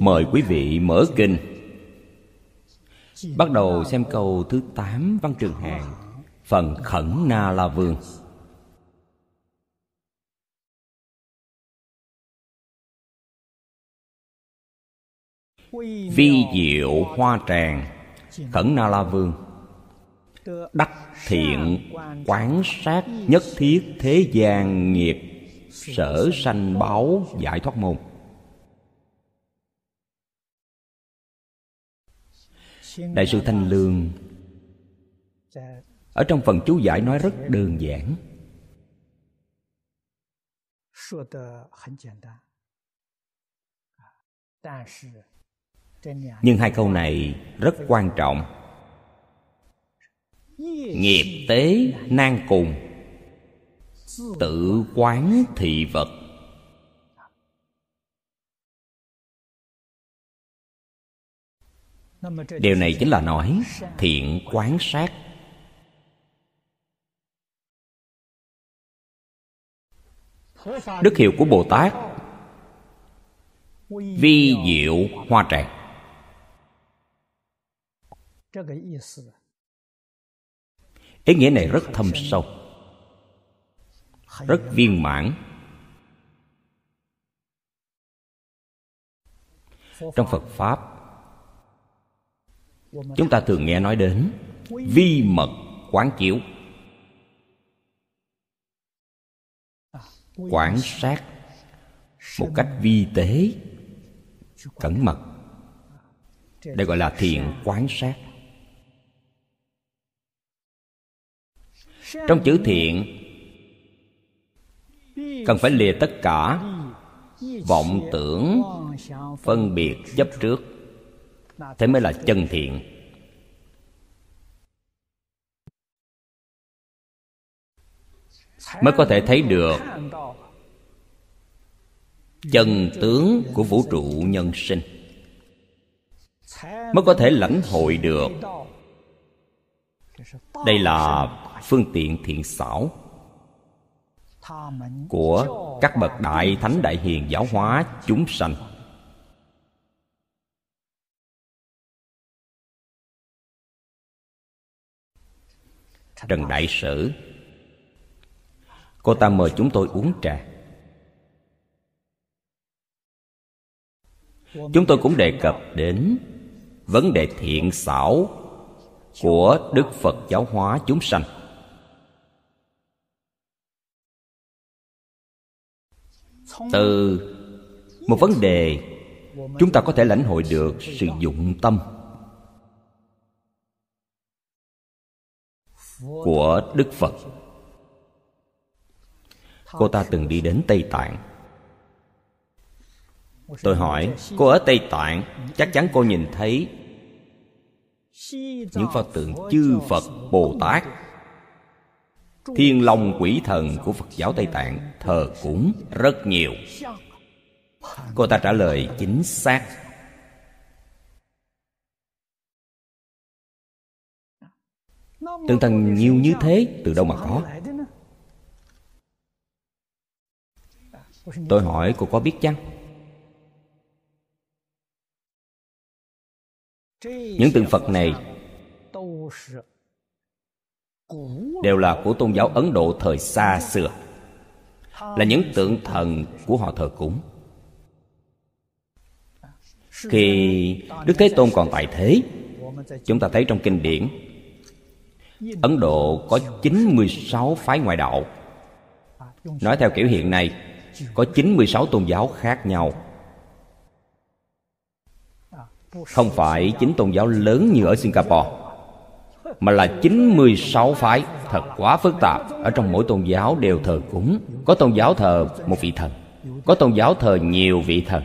Mời quý vị mở kinh. Bắt đầu xem câu thứ 8 văn trường hàng Phần Khẩn Na La Vương. Vi diệu hoa tràng, Khẩn Na La Vương. Đắc thiện, quán sát nhất thiết thế gian nghiệp, Sở sanh báo giải thoát môn. Đại sư Thanh Lương Ở trong phần chú giải nói rất đơn giản. Nhưng hai câu này rất quan trọng. Nghiệp tế nan cùng, Tự quán thị vật. Điều này chính là nói, thiện quán sát. Đức hiệu của bồ tát vi diệu hoa tràng. Ý nghĩa này rất thâm sâu, rất viên mãn. Trong phật pháp chúng ta thường nghe nói đến vi mật quán chiếu. Quán sát một cách vi tế, cẩn mật. Đây gọi là thiện quán sát. Trong chữ thiện, cần phải lìa tất cả vọng tưởng phân biệt chấp trước thế mới là chân thiện. Mới có thể thấy được chân tướng của vũ trụ nhân sinh. Mới có thể lãnh hội được. Đây là phương tiện thiện xảo của các bậc đại thánh đại hiền giáo hóa chúng sanh. Trần đại sử. Cô ta mời chúng tôi uống trà. Chúng tôi cũng đề cập đến vấn đề thiện xảo của đức phật giáo hóa chúng sanh. Từ một vấn đề chúng ta có thể lãnh hội được sự dụng tâm của đức phật. Cô ta từng đi đến tây tạng. Tôi hỏi, cô ở tây tạng? Chắc chắn cô nhìn thấy những pho tượng chư phật, bồ tát. Thiên long quỷ thần của phật giáo tây tạng thờ cúng rất nhiều. Cô ta trả lời, chính xác. Tượng thần nhiều như thế, từ đâu mà có? Tôi hỏi cô có biết chăng? Những tượng phật này đều là của tôn giáo ấn độ thời xa xưa, là những tượng thần của họ thờ cúng. Khi đức thế tôn còn tại thế, chúng ta thấy trong kinh điển ấn độ có 96 phái ngoại đạo. Nói theo kiểu hiện nay, có 96 tôn giáo khác nhau. Không phải chính tôn giáo lớn như ở Singapore, Mà là 96 phái. Thật quá phức tạp. Ở trong mỗi tôn giáo đều thờ cúng. Có tôn giáo thờ một vị thần, Có tôn giáo thờ nhiều vị thần.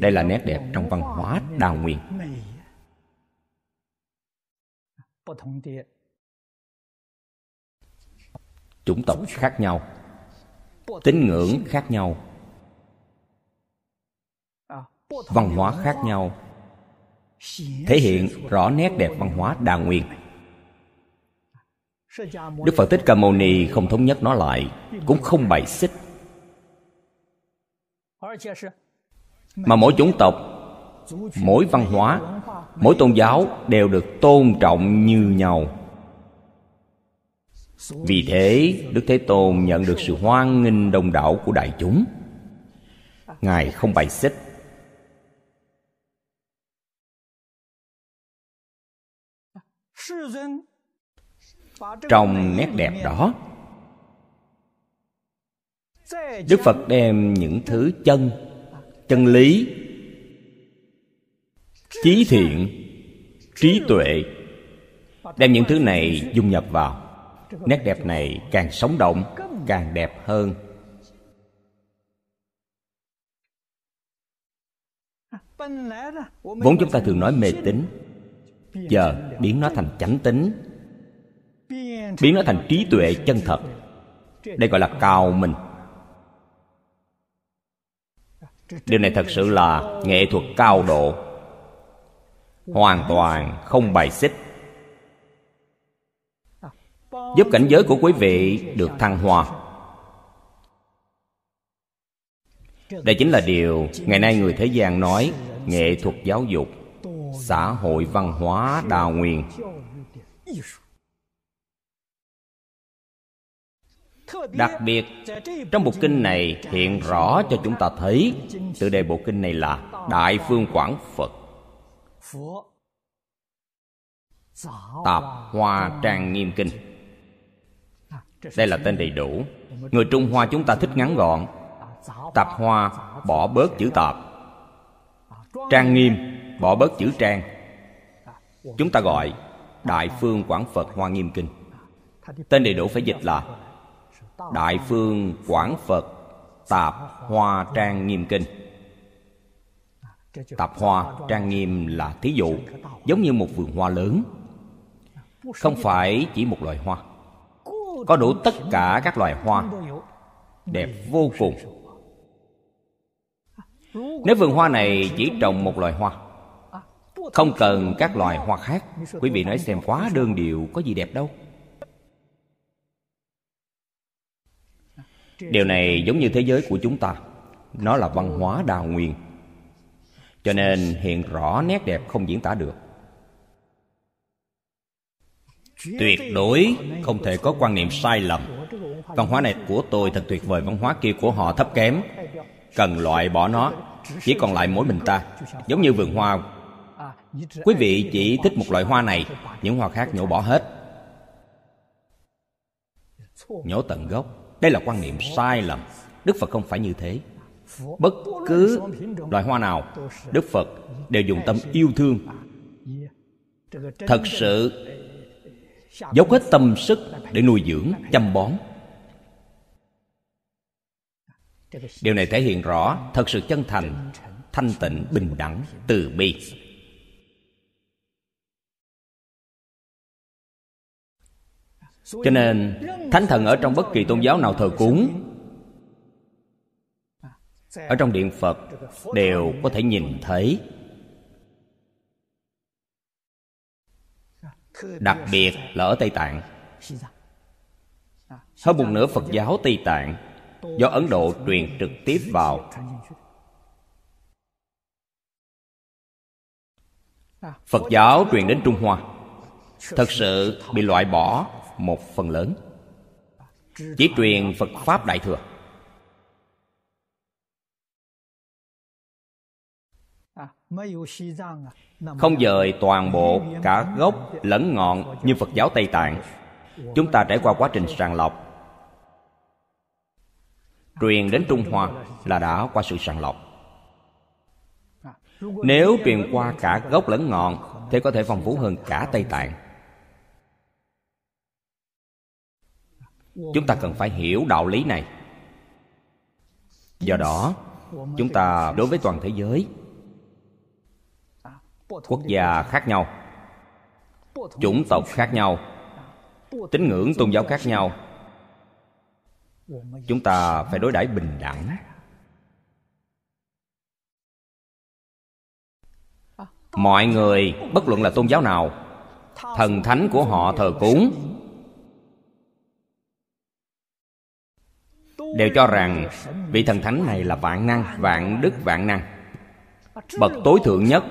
Đây là nét đẹp trong văn hóa đào nguyên. Chủng tộc khác nhau. Tín ngưỡng khác nhau. Văn hóa khác nhau. Thể hiện rõ nét đẹp văn hóa đa nguyên. Đức phật thích ca mâu ni không thống nhất nó lại, cũng không bày xích mà mỗi chủng tộc mỗi văn hóa mỗi tôn giáo đều được tôn trọng như nhau. Vì thế đức thế tôn nhận được sự hoan nghênh đông đảo của đại chúng. Ngài không bày xích. Trong nét đẹp đó đức phật đem những thứ chân chân lý trí thiện, trí tuệ, đem những thứ này dung nhập vào. Nét đẹp này càng sống động, càng đẹp hơn. Vốn chúng ta thường nói mê tín, giờ biến nó thành chánh tính biến nó thành trí tuệ chân thật. Đây gọi là cao mình điều này thật sự là nghệ thuật cao độ. Hoàn toàn không bài xích. Giúp cảnh giới của quý vị được thăng hoa. Đây chính là điều ngày nay người thế gian nói nghệ thuật giáo dục, xã hội văn hóa đào nguyên đặc biệt, trong bộ kinh này hiện rõ cho chúng ta thấy tự đề bộ kinh này là đại phương quảng phật. Tạp hoa trang nghiêm kinh. Đây là tên đầy đủ. Người trung hoa chúng ta thích ngắn gọn. Tạp hoa, bỏ bớt chữ tạp. Trang nghiêm, bỏ bớt chữ trang. Chúng ta gọi đại phương quảng phật hoa nghiêm kinh. Tên đầy đủ phải dịch là đại phương quảng phật, tạp hoa trang nghiêm kinh. Tạp hoa trang nghiêm là thí dụ, giống như một vườn hoa lớn. Không phải chỉ một loài hoa, có đủ tất cả các loài hoa. Đẹp vô cùng. Nếu vườn hoa này chỉ trồng một loài hoa, không cần các loài hoa khác, quý vị nói xem quá đơn điệu có gì đẹp đâu. Điều này giống như thế giới của chúng ta. Nó là văn hóa đa nguyên. Cho nên hiện rõ nét đẹp không diễn tả được. Tuyệt đối không thể có quan niệm sai lầm. Văn hóa này của tôi thật tuyệt vời. Văn hóa kia của họ thấp kém. Cần loại bỏ nó. Chỉ còn lại mỗi mình ta. Giống như vườn hoa. Quý vị chỉ thích một loại hoa này. Những hoa khác nhổ bỏ hết. Nhổ tận gốc đây là quan niệm sai lầm. Đức phật không phải như thế. Bất cứ loài hoa nào, đức phật đều dùng tâm yêu thương. Thật sự, dốc hết tâm sức để nuôi dưỡng, chăm bón. Điều này thể hiện rõ thật sự chân thành, thanh tịnh, bình đẳng, từ bi. Cho nên, thánh thần ở trong bất kỳ tôn giáo nào thờ cúng, ở trong điện phật đều có thể nhìn thấy. Đặc biệt là ở tây tạng. Hơn một nửa phật giáo tây tạng do ấn độ truyền trực tiếp vào. Phật giáo truyền đến trung hoa. Thật sự bị loại bỏ một phần lớn. Chỉ truyền phật pháp đại thừa. Không dời toàn bộ cả gốc lẫn ngọn như phật giáo tây tạng, chúng ta trải qua quá trình sàng lọc. Truyền đến trung hoa là đã qua sự sàng lọc. Nếu truyền qua cả gốc lẫn ngọn, thì có thể phong phú hơn cả tây tạng. Chúng ta cần phải hiểu đạo lý này. Do đó, chúng ta đối với toàn thế giới, quốc gia khác nhau, chủng tộc khác nhau, tín ngưỡng tôn giáo khác nhau, chúng ta phải đối đãi bình đẳng. Mọi người, bất luận là tôn giáo nào, thần thánh của họ thờ cúng đều cho rằng vị thần thánh này là vạn năng, vạn đức, vạn năng. Bậc tối thượng nhất.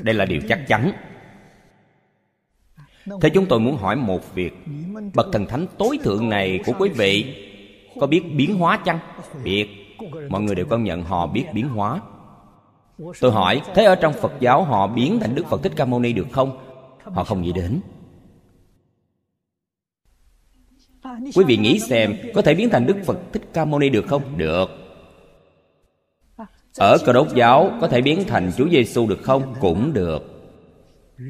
Đây là điều chắc chắn. Thế chúng tôi muốn hỏi một việc. Bậc thần thánh tối thượng này của quý vị có biết biến hóa chăng? Biết. Mọi người đều công nhận họ biết biến hóa. Tôi hỏi, thế ở trong phật giáo họ biến thành đức phật thích ca mâu ni được không? Họ không nghĩ đến. Quý vị nghĩ xem có thể biến thành đức phật thích ca mâu ni được không? Được. Ở cơ đốc giáo có thể biến thành chúa giêsu được không? Cũng được.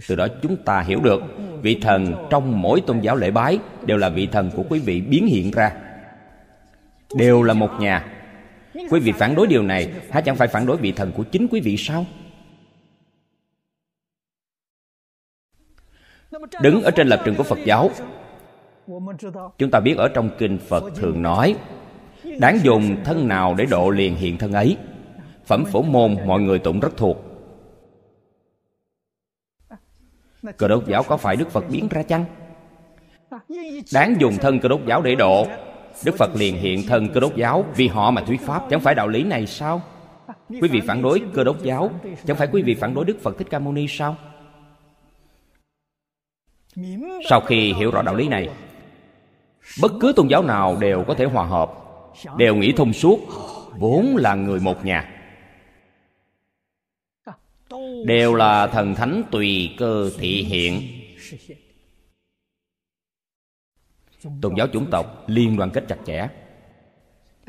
Từ đó chúng ta hiểu được vị thần trong mỗi tôn giáo lễ bái đều là vị thần của quý vị biến hiện ra. Đều là một nhà. Quý vị phản đối điều này há chẳng phải phản đối vị thần của chính quý vị sao? Đứng ở trên lập trường của phật giáo chúng ta biết ở trong kinh phật thường nói đáng dùng thân nào để độ liền hiện thân ấy? Phẩm phổ môn mọi người tụng rất thuộc. Cơ đốc giáo có phải đức phật biến ra chăng? Đáng dùng thân cơ đốc giáo để độ. Đức phật liền hiện thân cơ đốc giáo vì họ mà thuyết pháp. Chẳng phải đạo lý này sao? Quý vị phản đối cơ đốc giáo. chẳng phải quý vị phản đối đức phật thích ca mâu ni sao? Sau khi hiểu rõ đạo lý này bất cứ tôn giáo nào đều có thể hòa hợp, đều nghĩ thông suốt, vốn là người một nhà. Đều là thần thánh tùy cơ thị hiện. Tôn giáo chủng tộc liên đoàn kết chặt chẽ,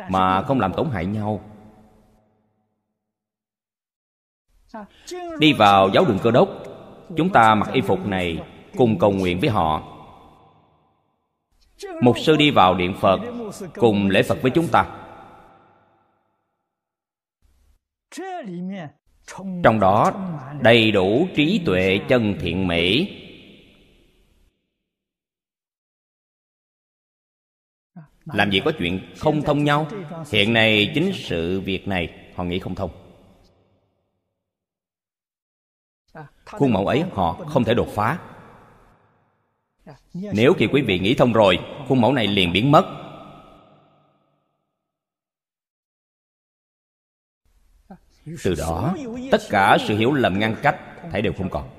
mà không làm tổn hại nhau. Đi vào giáo đường cơ đốc, chúng ta mặc y phục này cùng cầu nguyện với họ mục sư đi vào điện phật, cùng lễ phật với chúng ta. Trong đó, đầy đủ trí tuệ chân thiện mỹ. Làm gì có chuyện không thông nhau? Hiện nay chính sự việc này, họ nghĩ không thông. Khuôn mẫu ấy họ không thể đột phá nếu khi quý vị nghĩ thông rồi, khuôn mẫu này liền biến mất. Từ đó, tất cả sự hiểu lầm ngăn cách thấy đều không còn.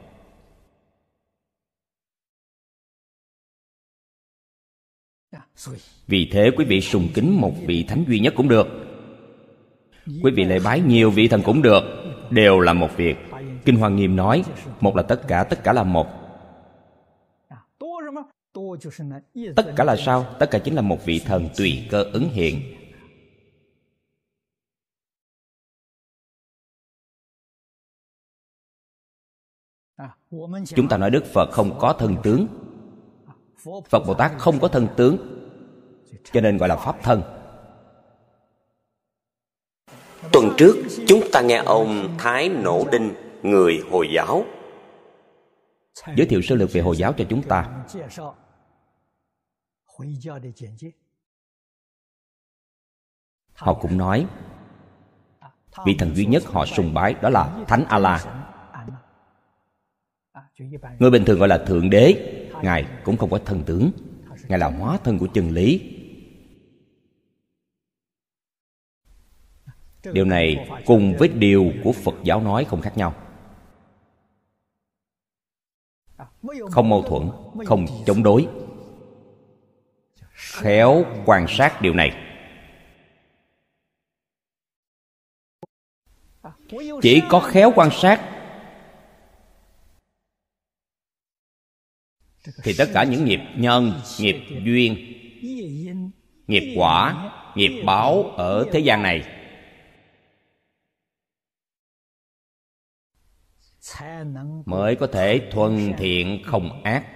Vì thế quý vị sùng kính một vị thánh duy nhất cũng được. Quý vị lễ bái nhiều vị thần cũng được. Đều là một việc. Kinh hoàng nghiêm nói, một là tất cả tất cả là một tất cả là sao tất cả chính là một vị thần tùy cơ ứng hiện。chúng ta nói đức phật không có thân tướng。phật bồ tát không có thân tướng cho nên gọi là pháp thân。tuần trước chúng ta nghe ông thái nổ đinh người hồi giáo。giới thiệu sơ lược về hồi giáo cho chúng ta họ cũng nói, vị thần duy nhất họ sùng bái đó là thánh a la người bình thường gọi là thượng đế, ngài cũng không có thần tướng. Ngài là hóa thân của chân lý. Điều này cùng với điều của phật giáo nói không khác nhau. Không mâu thuẫn, không chống đối khéo quan sát điều này. Chỉ có khéo quan sát thì tất cả những nghiệp nhân, nghiệp duyên, nghiệp quả, nghiệp báo ở thế gian này mới có thể thuần thiện không ác.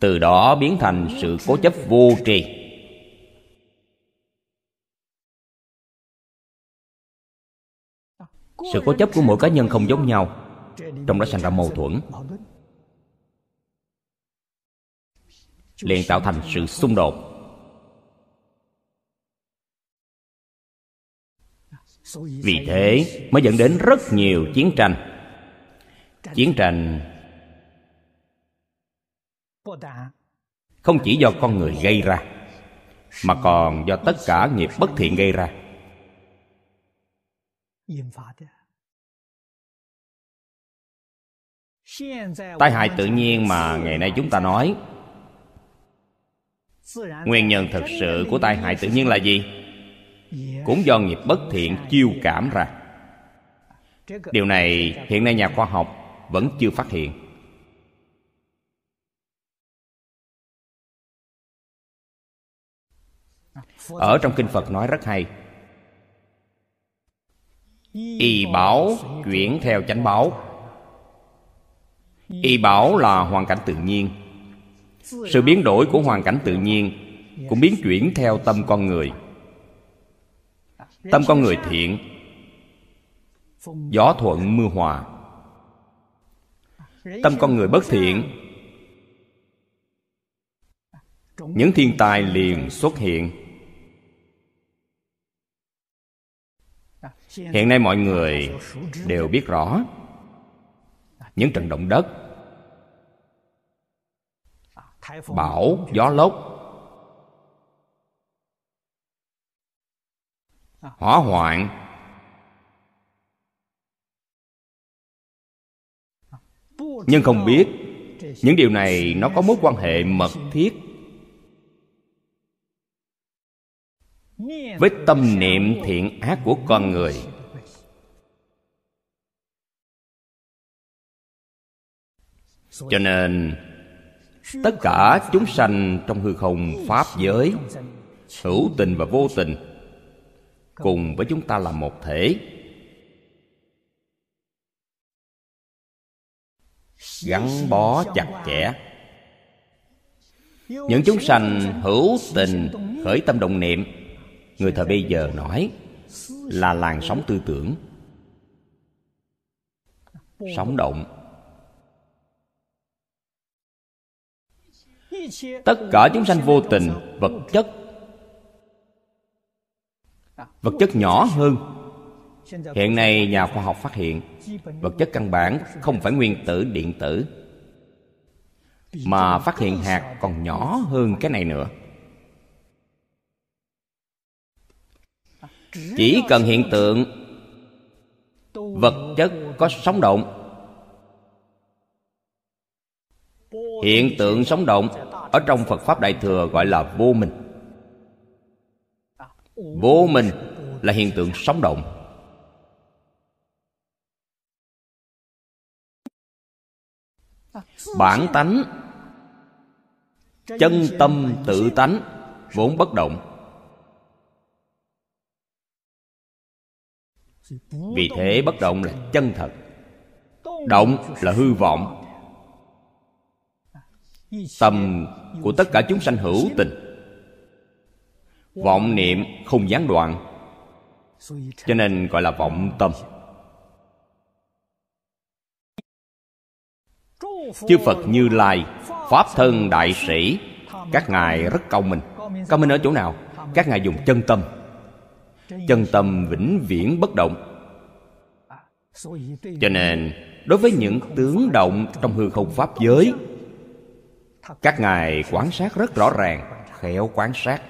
từ đó biến thành sự cố chấp vô tri. Sự cố chấp của mỗi cá nhân không giống nhau, trong đó sinh ra mâu thuẫn. Liền tạo thành sự xung đột. Vì thế mới dẫn đến rất nhiều chiến tranh. Chiến tranh không chỉ do con người gây ra, mà còn do tất cả nghiệp bất thiện gây ra. Tai hại tự nhiên mà ngày nay chúng ta nói. Nguyên nhân thực sự của tai hại tự nhiên là gì? Cũng do nghiệp bất thiện chiêu cảm ra. Điều này hiện nay nhà khoa học vẫn chưa phát hiện. Ở trong kinh phật nói rất hay. Y bảo chuyển theo chánh báo. Y bảo là hoàn cảnh tự nhiên. Sự biến đổi của hoàn cảnh tự nhiên cũng biến chuyển theo tâm con người tâm con người thiện, gió thuận mưa hòa. Tâm con người bất thiện, những thiên tai liền xuất hiện. Hiện nay mọi người đều biết rõ những trận động đất, bão, gió lốc hỏa hoạn. Nhưng không biết những điều này nó có mối quan hệ mật thiết với tâm niệm thiện ác của con người. Cho nên, tất cả chúng sanh trong hư không pháp giới, hữu tình và vô tình cùng với chúng ta là một thể. Gắn bó chặt chẽ. Những chúng sanh hữu tình, khởi tâm động niệm. Người thời bây giờ nói là làn sóng tư tưởng. Sóng động. Tất cả chúng sanh vô tình, vật chất vật chất nhỏ hơn. Hiện nay nhà khoa học phát hiện, vật chất căn bản không phải nguyên tử, điện tử, mà phát hiện hạt còn nhỏ hơn cái này nữa. Chỉ cần hiện tượng vật chất có sống động, hiện tượng sống động ở trong phật pháp đại thừa gọi là vô minh vô minh là hiện tượng sống động. Bản tánh, chân tâm tự tánh, vốn bất động. Vì thế bất động là chân thật. Động là hư vọng. Tâm của tất cả chúng sanh hữu tình vọng niệm không gián đoạn. Cho nên gọi là vọng tâm. Chư phật như lai, pháp thân đại sĩ, các ngài rất cao minh. Cao minh ở chỗ nào? Các ngài dùng chân tâm. Chân tâm vĩnh viễn bất động. Cho nên, đối với những tướng động trong hư không pháp giới, các ngài quan sát rất rõ ràng, khéo quan sát.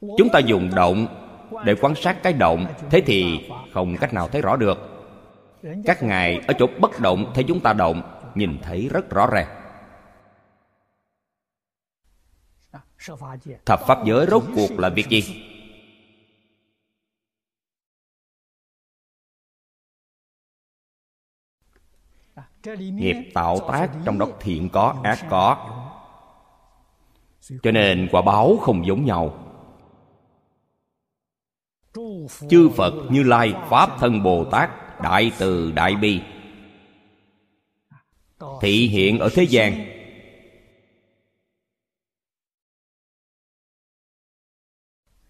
Chúng ta dùng động để quan sát cái động, thế thì không cách nào thấy rõ được. Các ngài ở chỗ bất động thấy chúng ta động, nhìn thấy rất rõ ràng. Thập pháp giới rốt cuộc là việc gì? Nghiệp tạo tác trong đó thiện có, ác có. Cho nên quả báo không giống nhau chư phật như lai pháp thân bồ tát, đại từ đại bi. Thị hiện ở thế gian.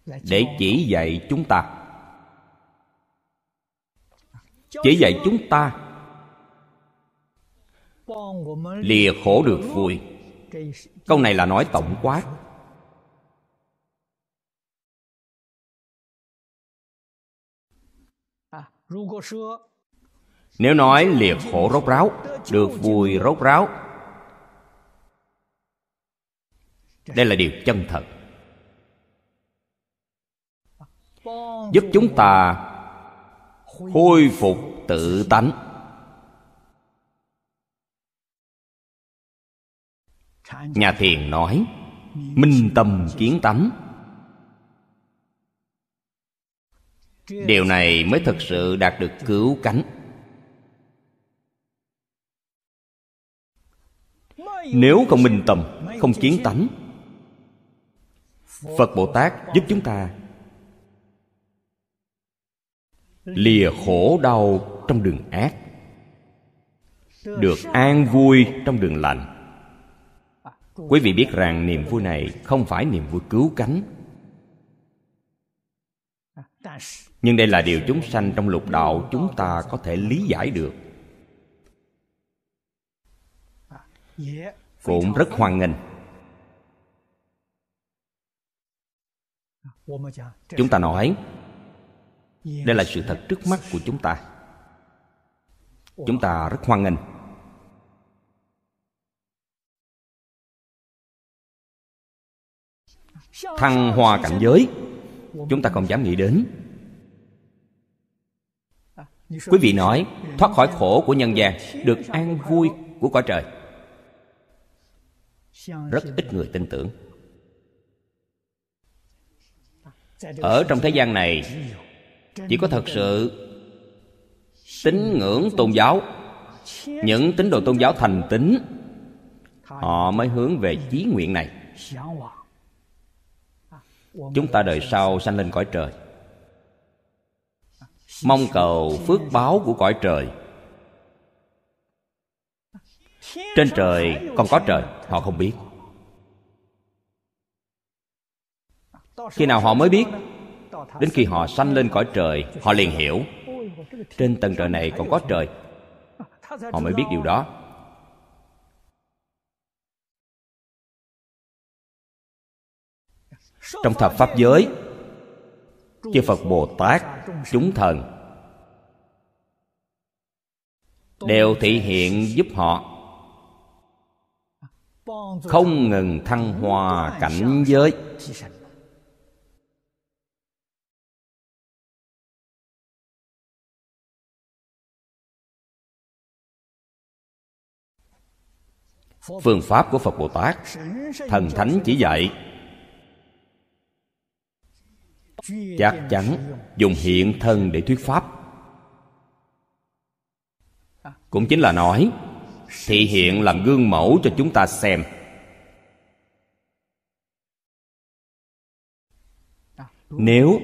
Để chỉ dạy chúng ta. Chỉ dạy chúng ta. Lìa khổ được vui. Câu này là nói tổng quát. Nếu nói liệt khổ rốt ráo, được vui rốt ráo. Đây là điều chân thật. Giúp chúng ta khôi phục tự tánh. Nhà thiền nói, minh tâm kiến tánh. Điều này mới thật sự đạt được cứu cánh. Nếu không minh tâm, không kiến tánh, phật bồ tát giúp chúng ta lìa khổ đau trong đường ác, được an vui trong đường lành. Quý vị biết rằng niềm vui này không phải niềm vui cứu cánh nhưng đây là điều chúng sanh trong lục đạo chúng ta có thể lý giải được. Cũng rất hoan nghênh. Chúng ta nói, đây là sự thật trước mắt của chúng ta. Chúng ta rất hoan nghênh. Thăng hoa cảnh giới chúng ta không dám nghĩ đến quý vị nói thoát khỏi khổ của nhân gian được an vui của cõi trời rất ít người tin tưởng ở trong thế gian này chỉ có thật sự tín ngưỡng tôn giáo những tín đồ tôn giáo thành tín họ mới hướng về chí nguyện này chúng ta đời sau sanh lên cõi trời. Mong cầu phước báo của cõi trời. Trên trời còn có trời, họ không biết. Khi nào họ mới biết? Đến khi họ sanh lên cõi trời, họ liền hiểu. Trên tầng trời này còn có trời. Họ mới biết điều đó. Trong thập pháp giới. Chư phật bồ tát, chúng thần, đều thị hiện giúp họ. Không ngừng thăng hoa cảnh giới. Phương pháp của phật bồ tát, thần thánh chỉ dạy chắc chắn dùng hiện thân để thuyết pháp. Cũng chính là nói, thị hiện làm gương mẫu cho chúng ta xem. Nếu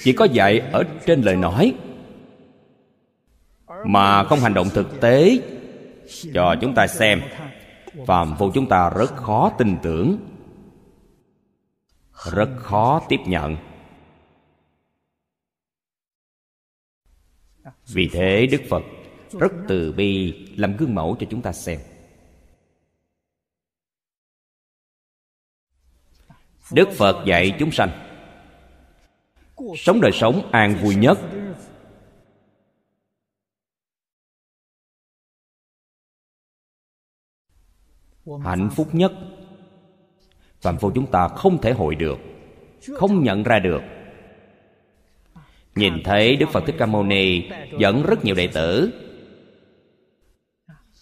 chỉ có dạy ở trên lời nói, mà không hành động thực tế cho chúng ta xem, phàm phu chúng ta rất khó tin tưởng, rất khó tiếp nhận. Vì thế đức phật rất từ bi làm gương mẫu cho chúng ta xem. Đức phật dạy chúng sanh, sống đời sống an vui nhất. Hạnh phúc nhất, phạm phu chúng ta không thể hội được, không nhận ra được nhìn thấy đức phật thích ca mâu ni dẫn rất nhiều đệ tử.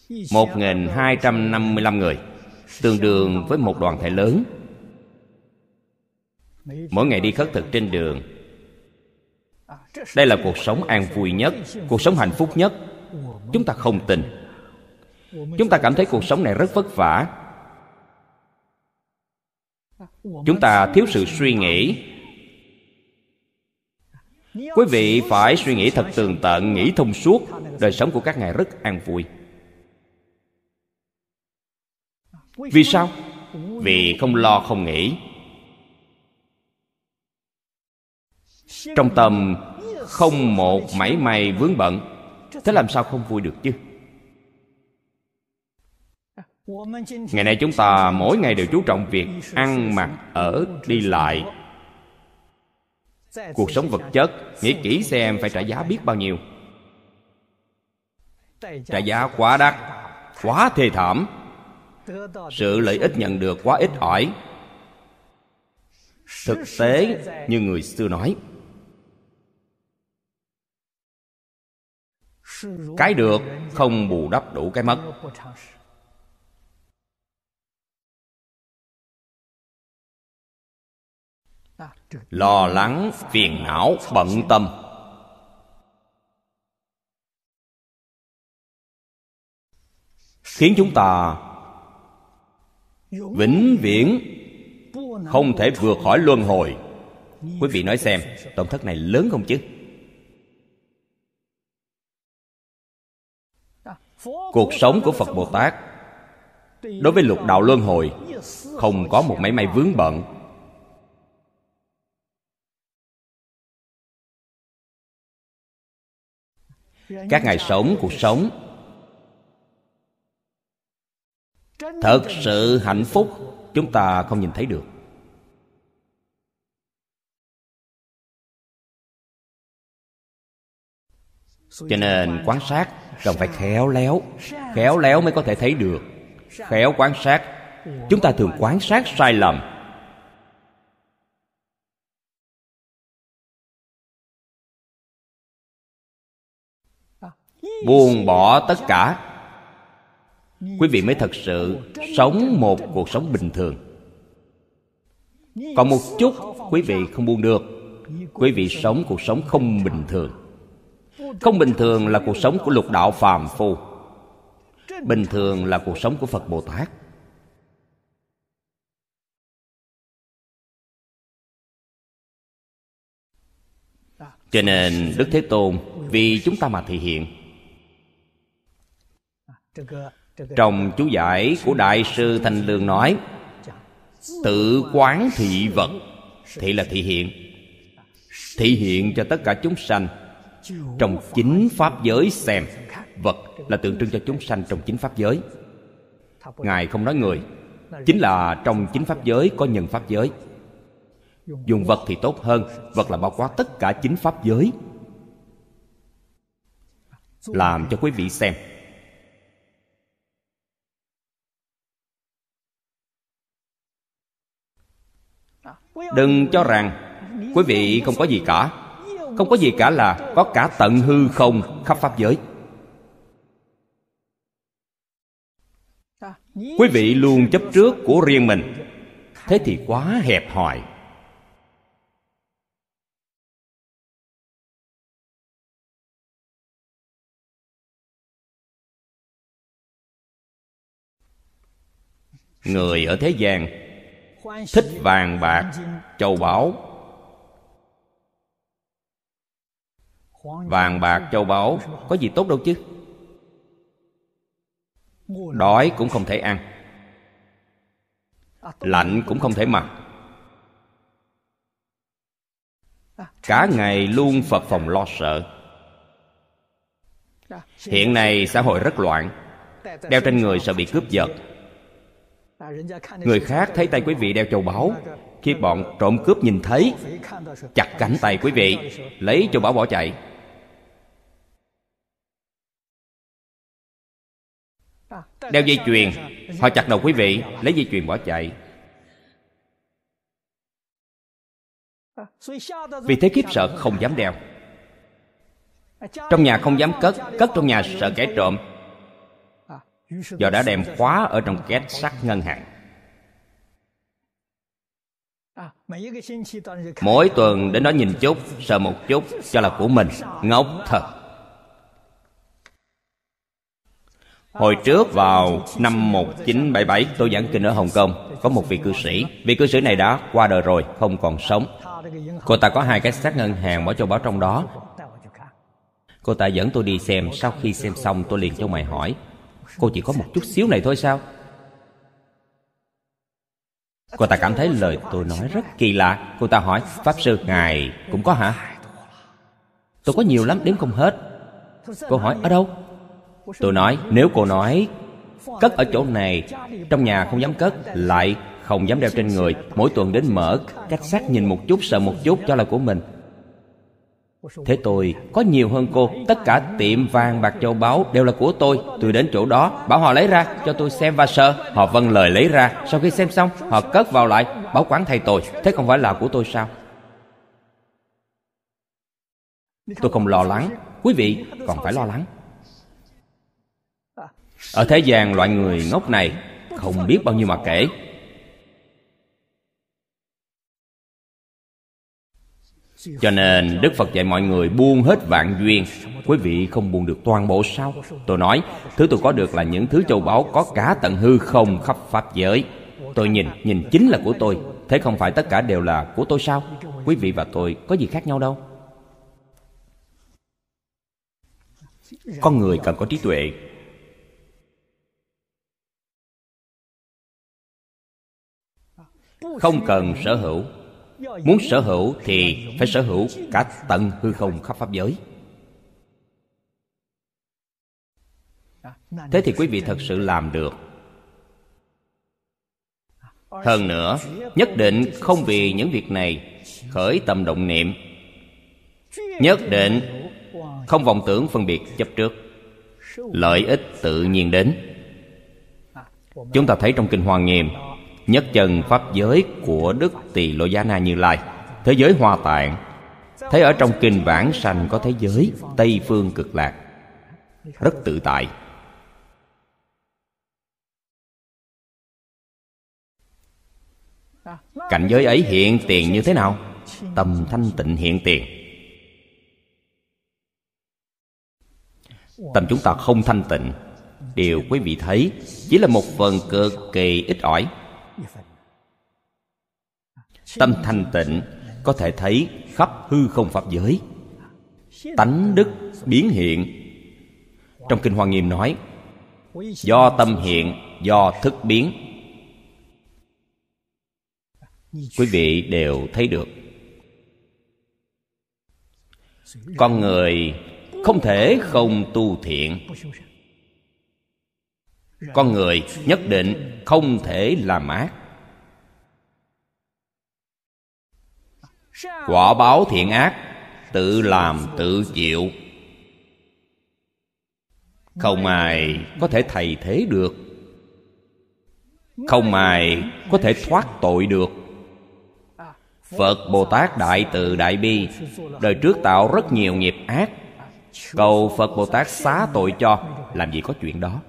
1.255 người, Tương đương với một đoàn thể lớn. Mỗi ngày đi khất thực trên đường. Đây là cuộc sống an vui nhất, Cuộc sống hạnh phúc nhất. Chúng ta không tin. Chúng ta cảm thấy cuộc sống này rất vất vả. Chúng ta thiếu sự suy nghĩ. Quý vị phải suy nghĩ thật tường tận Nghĩ thông suốt. Đời sống của các ngài rất an vui. Vì sao? Vì không lo không nghĩ. Trong tâm không một mảy may vướng bận Thế làm sao không vui được chứ? Ngày nay chúng ta mỗi ngày đều chú trọng việc ăn mặc ở đi lại Cuộc sống vật chất, Nghĩ kỹ xem phải trả giá biết bao nhiêu. Trả giá quá đắt, Quá thê thảm. Sự lợi ích nhận được quá ít ỏi. Thực tế như người xưa nói. Cái được không bù đắp đủ cái mất. Lo lắng, phiền não, bận tâm. Khiến chúng ta vĩnh viễn không thể vượt khỏi luân hồi. Quý vị nói xem, tổn thất này lớn không chứ? Cuộc sống của phật bồ tát đối với lục đạo luân hồi không có một máy may vướng bận. Các ngài sống, cuộc sống. Thật sự hạnh phúc, chúng ta không nhìn thấy được. Cho nên quan sát cần phải khéo léo khéo léo mới có thể thấy được. Khéo quan sát, chúng ta thường quan sát sai lầm. Buông bỏ tất cả. Quý vị mới thật sự sống một cuộc sống bình thường. Còn một chút quý vị không buông được. Quý vị sống cuộc sống không bình thường. Không bình thường là cuộc sống của lục đạo phàm phu. Bình thường là cuộc sống của phật bồ tát. Cho nên đức thế tôn, vì chúng ta mà thể hiện trong chú giải của đại sư thanh lương nói, tự quán thị vật thị là thị hiện. Thị hiện cho tất cả chúng sanh trong chính pháp giới xem. Vật là tượng trưng cho chúng sanh trong chính pháp giới. Ngài không nói người, chính là trong chính pháp giới có nhân pháp giới. Dùng vật thì tốt hơn, vật là bao quát tất cả chính pháp giới. Làm cho quý vị xem đừng cho rằng quý vị không có gì cả. Không có gì cả là có cả tận hư không khắp pháp giới. Quý vị luôn chấp trước của riêng mình. Thế thì quá hẹp hòi. Người ở thế gian thích vàng bạc, châu báu. Vàng bạc, châu báu, có gì tốt đâu chứ? Đói cũng không thể ăn. Lạnh cũng không thể mặc. Cả ngày luôn phật phòng lo sợ. Hiện nay xã hội rất loạn. Đeo trên người sợ bị cướp giật người khác thấy tay quý vị đeo châu báu khi bọn trộm cướp nhìn thấy chặt cánh tay quý vị lấy châu báu bỏ chạy đeo dây chuyền họ chặt đầu quý vị lấy dây chuyền bỏ chạy vì thế khiếp sợ không dám đeo。trong nhà không dám cất cất trong nhà sợ kẻ trộm do đã đem khóa ở trong két sắt ngân hàng. Mỗi tuần đến đó nhìn chút sợ một chút cho là của mình. Ngốc thật. Hồi trước vào năm 1977 tôi giảng kinh ở Hồng Kông Có một vị cư sĩ. Vị cư sĩ này đã qua đời rồi, không còn sống. Cô ta có hai cái xác ngân hàng bỏ châu báu trong đó. Cô ta dẫn tôi đi xem Sau khi xem xong tôi liền cho mày hỏi. Cô chỉ có một chút xíu này thôi sao? Cô ta cảm thấy lời tôi nói rất kỳ lạ. Cô ta hỏi, Pháp sư, ngài cũng có hả? Tôi có nhiều lắm, đếm không hết. Cô hỏi, ở đâu? Tôi nói, nếu cô nói Cất ở chỗ này, Trong nhà không dám cất, Lại không dám đeo trên người, Mỗi tuần đến mở Cách sát nhìn một chút, sợ một chút, cho là của mình. Thế tôi có nhiều hơn cô. Tất cả tiệm vàng bạc châu báu đều là của tôi. Tôi đến chỗ đó, Bảo họ lấy ra, cho tôi xem và sợ Họ vâng lời lấy ra. Sau khi xem xong, Họ cất vào lại, Bảo quản thay tôi. Thế không phải là của tôi sao? Tôi không lo lắng. Quý vị còn phải lo lắng. Ở thế gian loại người ngốc này Không biết bao nhiêu mà kể. Cho nên Đức Phật dạy mọi người buông hết vạn duyên. Quý vị không buông được toàn bộ sao? Tôi nói Thứ tôi có được là những thứ châu báu Có cả tận hư không khắp Pháp giới. Tôi nhìn, nhìn chính là của tôi. Thế không phải tất cả đều là của tôi sao? Quý vị và tôi có gì khác nhau đâu? Con người cần có trí tuệ. Không cần sở hữu. Muốn sở hữu thì phải sở hữu cả tận hư không khắp pháp giới. Thế thì quý vị thật sự làm được. Hơn nữa, Nhất định không vì những việc này Khởi tâm động niệm. Nhất định Không vọng tưởng phân biệt chấp trước. Lợi ích tự nhiên đến. Chúng ta thấy trong Kinh Hoa Nghiêm Nhất chân Pháp giới của Đức Tỳ Lô Giá Na Như Lai. Thế giới hoa tạng, Thấy ở trong kinh vãng sanh có thế giới Tây phương cực lạc. Rất tự tại. Cảnh giới ấy hiện tiền như thế nào? Tâm thanh tịnh hiện tiền. Tâm chúng ta không thanh tịnh. Điều quý vị thấy Chỉ là một phần cực kỳ ít ỏi. Tâm thanh tịnh, Có thể thấy khắp hư không pháp giới. Tánh đức biến hiện. Trong Kinh Hoa Nghiêm nói, Do tâm hiện, Do thức biến. Quý vị đều thấy được. Con người không thể không tu thiện. Con người nhất định không thể làm ác. Quả báo thiện ác, tự làm tự chịu. Không ai có thể thay thế được. Không ai có thể thoát tội được. Phật bồ tát đại từ đại bi, đời trước tạo rất nhiều nghiệp ác. Cầu phật bồ tát xá tội cho, làm gì có chuyện đó?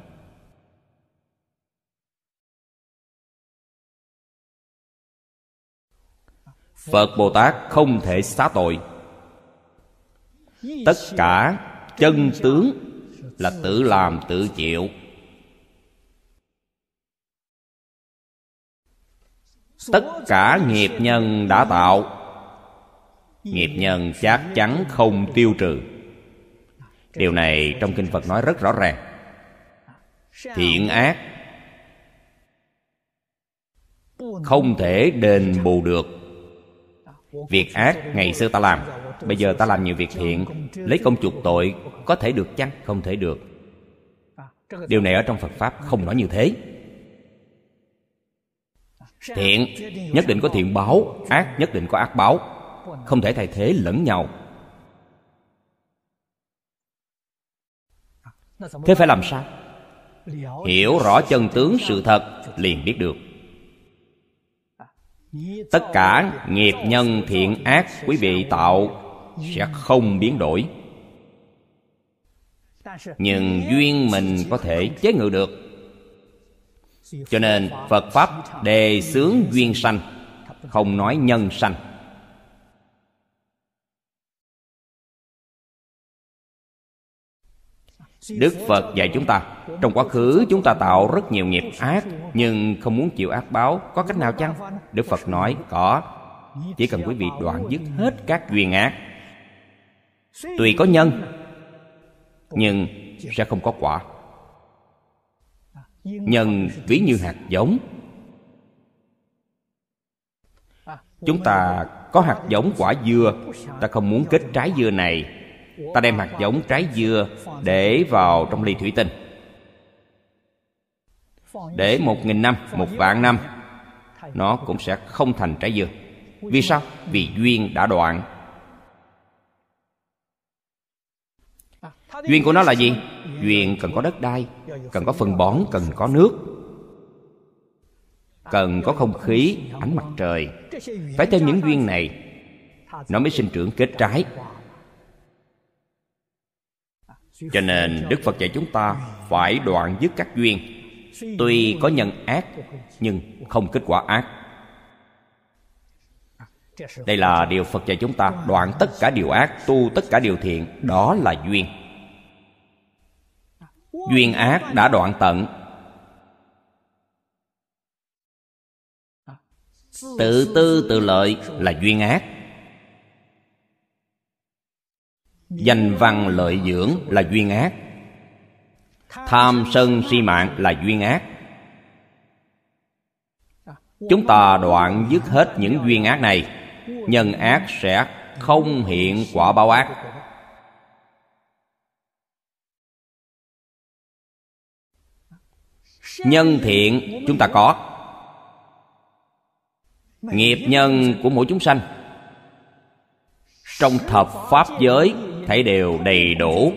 Phật bồ tát không thể xá tội. Tất cả chân tướng là tự làm, tự chịu. Tất cả nghiệp nhân đã tạo. Nghiệp nhân chắc chắn không tiêu trừ. Điều này trong kinh phật nói rất rõ ràng. Thiện ác không thể đền bù được. Việc ác ngày xưa ta làm, Bây giờ ta làm nhiều việc thiện, Lấy công chuộc tội, Có thể được chăng? Không thể được. Điều này ở trong Phật Pháp không nói như thế. Thiện, nhất định có thiện báo, Ác nhất định có ác báo. Không thể thay thế lẫn nhau. Thế phải làm sao? Hiểu rõ chân tướng sự thật, liền biết được tất cả nghiệp nhân thiện ác quý vị tạo sẽ không biến đổi. Nhưng duyên mình có thể chế ngự được. Cho nên phật pháp đề xướng duyên sanh, không nói nhân sanh. Đức Phật dạy chúng ta, Trong quá khứ chúng ta tạo rất nhiều nghiệp ác, Nhưng không muốn chịu ác báo, Có cách nào chăng? Đức Phật nói, có. Chỉ cần quý vị đoạn dứt hết các duyên ác. Tùy có nhân, Nhưng sẽ không có quả. Nhân ví như hạt giống. Chúng ta có hạt giống quả dưa Ta không muốn kết trái dưa này. Ta đem hạt giống trái dưa Để vào trong ly thủy tinh. Để một nghìn năm, một vạn năm Nó cũng sẽ không thành trái dưa. Vì sao? Vì duyên đã đoạn. Duyên của nó là gì? Duyên cần có đất đai Cần có phân bón, cần có nước. Cần có không khí, ánh mặt trời. Phải theo những duyên này Nó mới sinh trưởng kết trái. Cho nên Đức Phật dạy chúng ta Phải đoạn dứt các duyên. Tuy có nhân ác, Nhưng không kết quả ác. Đây là điều Phật dạy chúng ta, Đoạn tất cả điều ác, Tu tất cả điều thiện, Đó là duyên. Duyên ác đã đoạn tận. Tự tư tự lợi là duyên ác. Danh văn lợi dưỡng là duyên ác. Tham sân si mạng là duyên ác. Chúng ta đoạn dứt hết những duyên ác này, nhân ác sẽ không hiện quả báo ác. Nhân thiện chúng ta có. Nghiệp nhân của mỗi chúng sanh. Trong thập pháp giới thấy đều đầy đủ.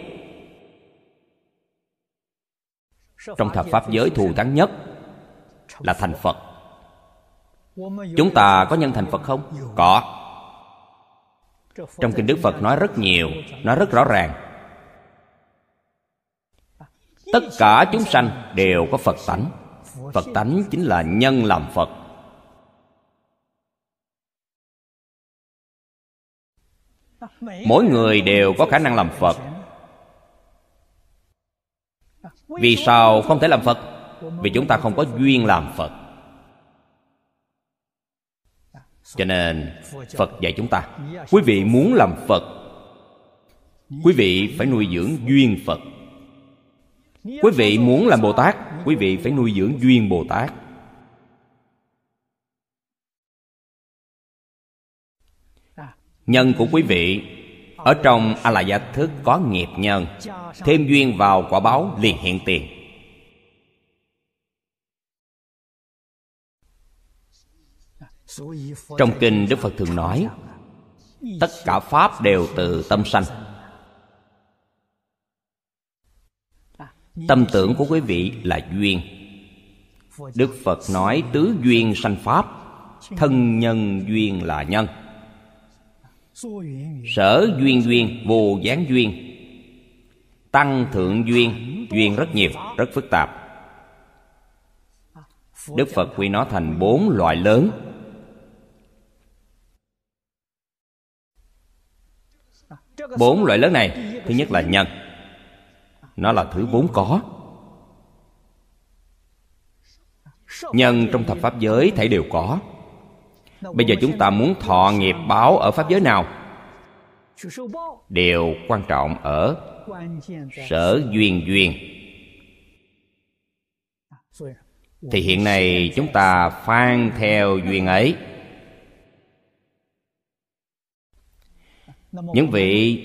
Trong thập pháp giới thù thắng nhất là thành phật. Chúng ta có nhân thành phật không? Có. Trong kinh đức phật nói rất nhiều, nói rất rõ ràng. Tất cả chúng sanh đều có phật tánh. Phật tánh chính là nhân làm phật. Mỗi người đều có khả năng làm phật. vì sao không thể làm phật? Vì chúng ta không có duyên làm phật. Cho nên phật dạy chúng ta quý vị muốn làm phật quý vị phải nuôi dưỡng duyên phật. Quý vị muốn làm bồ tát quý vị phải nuôi dưỡng duyên bồ tát nhân của quý vị, ở trong a la gia thức có nghiệp nhân, thêm duyên vào quả báo liền hiện tiền. Trong kinh đức phật thường nói, tất cả pháp đều từ tâm sanh. Tâm tưởng của quý vị là duyên. Đức phật nói tứ duyên sanh pháp, thân nhân duyên là nhân sở duyên duyên, vô gián duyên. Tăng thượng duyên duyên rất nhiều, rất phức tạp. Đức phật quy nó thành bốn loại lớn. Bốn loại lớn này, thứ nhất là nhân. Nó là thứ vốn có. Nhân trong thập pháp giới thể đều có bây giờ chúng ta muốn thọ nghiệp báo ở pháp giới nào? Đều quan trọng ở sở duyên duyên. Thì hiện nay chúng ta phan theo duyên ấy. Những vị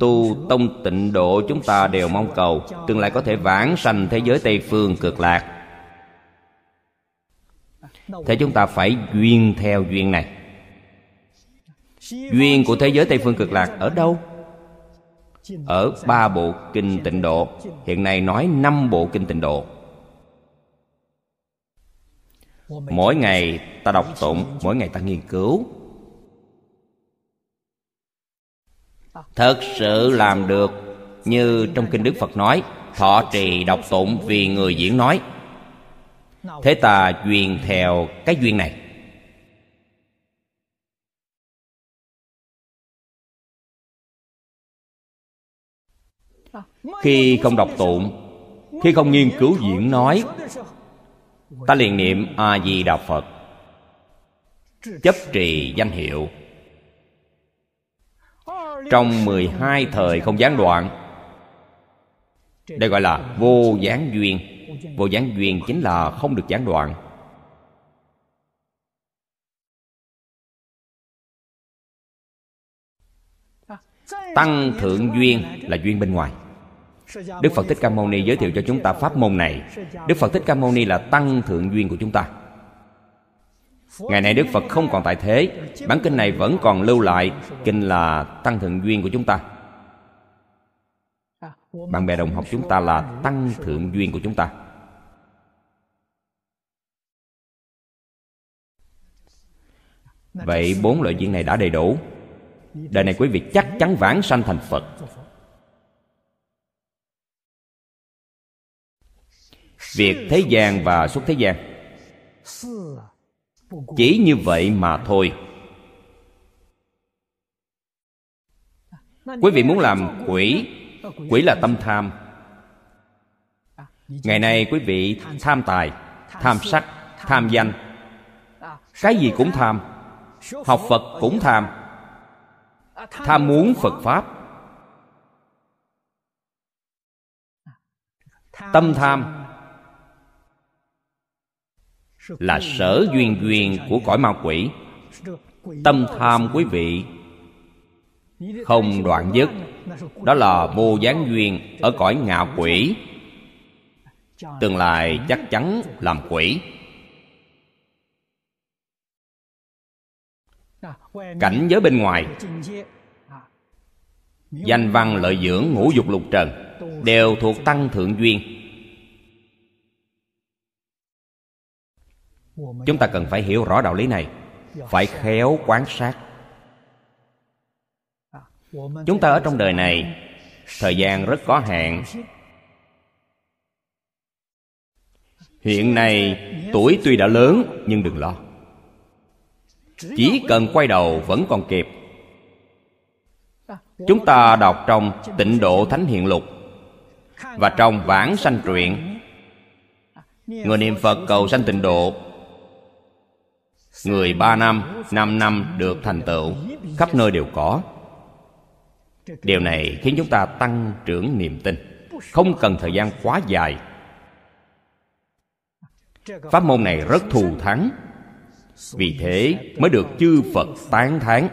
tu tông tịnh độ chúng ta đều mong cầu, tương lai có thể vãng sanh thế giới tây phương, cực lạc thế chúng ta phải duyên theo duyên này. Duyên của thế giới tây phương cực lạc ở đâu? Ở ba bộ kinh tịnh độ. Hiện nay nói năm bộ kinh tịnh độ. Mỗi ngày ta đọc tụng, mỗi ngày ta nghiên cứu. Thật sự làm được, như trong kinh đức phật nói, thọ trì đọc tụng vì người diễn nói thế ta duyên theo cái duyên này. Khi không đọc tụng, khi không nghiên cứu diễn nói, ta liền niệm a di đà phật, chấp trì danh hiệu. Trong 12 thời không gián đoạn, đây gọi là vô gián duyên vô gián duyên chính là không được gián đoạn. Tăng thượng duyên là duyên bên ngoài. Đức phật thích ca mâu ni giới thiệu cho chúng ta pháp môn này. Đức phật thích ca mâu ni là tăng thượng duyên của chúng ta. Ngày nay đức phật không còn tại thế. Bản kinh này vẫn còn lưu lại, kinh là tăng thượng duyên của chúng ta bạn bè đồng học chúng ta là tăng thượng duyên của chúng ta. Vậy bốn loại duyên này đã đầy đủ. Đời này quý vị chắc chắn vãng sanh thành phật. Việc thế gian và xuất thế gian. Chỉ như vậy mà thôi. Quý vị muốn làm quỷ quỷ là tâm tham. Ngày nay quý vị tham tài, tham sắc, tham danh. Cái gì cũng tham. Học phật cũng tham. Tham muốn phật pháp. Tâm tham là sở duyên duyên của cõi ma quỷ. Tâm tham quý vị không đoạn dứt. Đó là vô gián duyên ở cõi ngạ quỷ. Tương lai chắc chắn làm quỷ. Cảnh giới bên ngoài. Danh văn lợi dưỡng ngũ dục lục trần đều thuộc tăng thượng duyên. Chúng ta cần phải hiểu rõ đạo lý này, phải khéo quan sát chúng ta ở trong đời này, thời gian rất có hạn. Hiện nay, tuổi tuy đã lớn, nhưng đừng lo. Chỉ cần quay đầu vẫn còn kịp. Chúng ta đọc trong tịnh độ thánh hiện lục và trong vãng sanh truyện. Người niệm phật cầu sanh tịnh độ, người ba năm năm năm được thành tựu, khắp nơi đều có điều này khiến chúng ta tăng trưởng niềm tin. Không cần thời gian quá dài. Pháp môn này rất thù thắng. Vì thế mới được chư phật tán thán.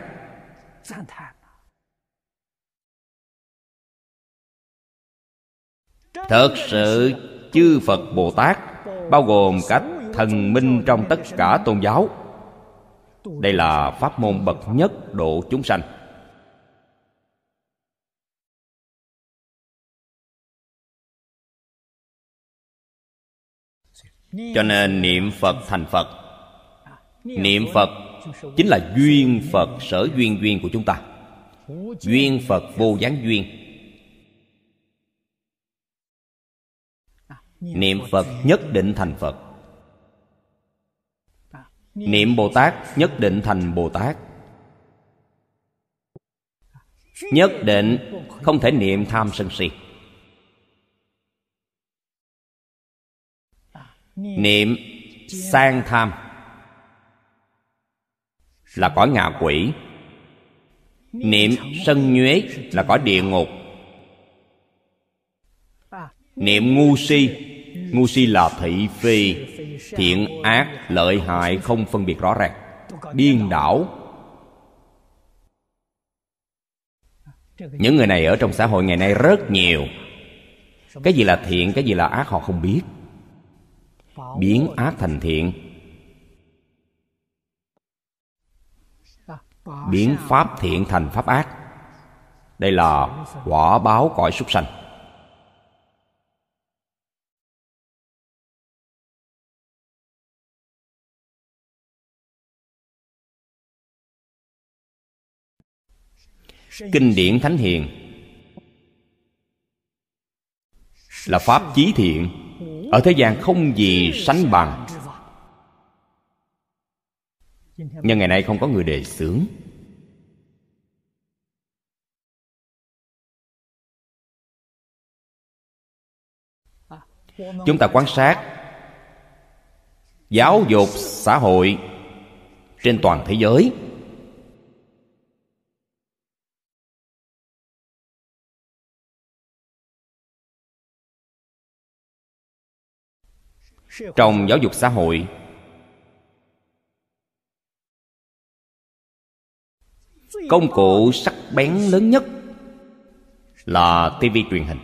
Thật sự, chư phật bồ tát, bao gồm cả thần minh trong tất cả tôn giáo, đây là pháp môn bậc nhất độ chúng sanh. Cho nên niệm phật thành phật. Niệm phật chính là duyên phật sở duyên duyên của chúng ta. Duyên phật vô gián duyên. Niệm phật nhất định thành phật. Niệm bồ tát nhất định thành bồ tát. Nhất định không thể niệm tham sân si. Niệm sang tham là cõi ngạ quỷ. Niệm sân nhuế là cõi địa ngục. Niệm ngu si ngu si là thị phi, thiện ác, lợi hại không phân biệt rõ ràng. Điên đảo. Những người này ở trong xã hội ngày nay rất nhiều. Cái gì là thiện, cái gì là ác họ không biết biến ác thành thiện. Biến pháp thiện thành pháp ác. Đây là quả báo cõi súc sanh. Kinh điển thánh hiền là pháp chí thiện ở thế gian không gì sánh bằng. Nhưng ngày nay không có người đề xướng. Chúng ta quan sát giáo dục xã hội trên toàn thế giới. Trong giáo dục xã hội. Công cụ sắc bén lớn nhất là TV truyền hình.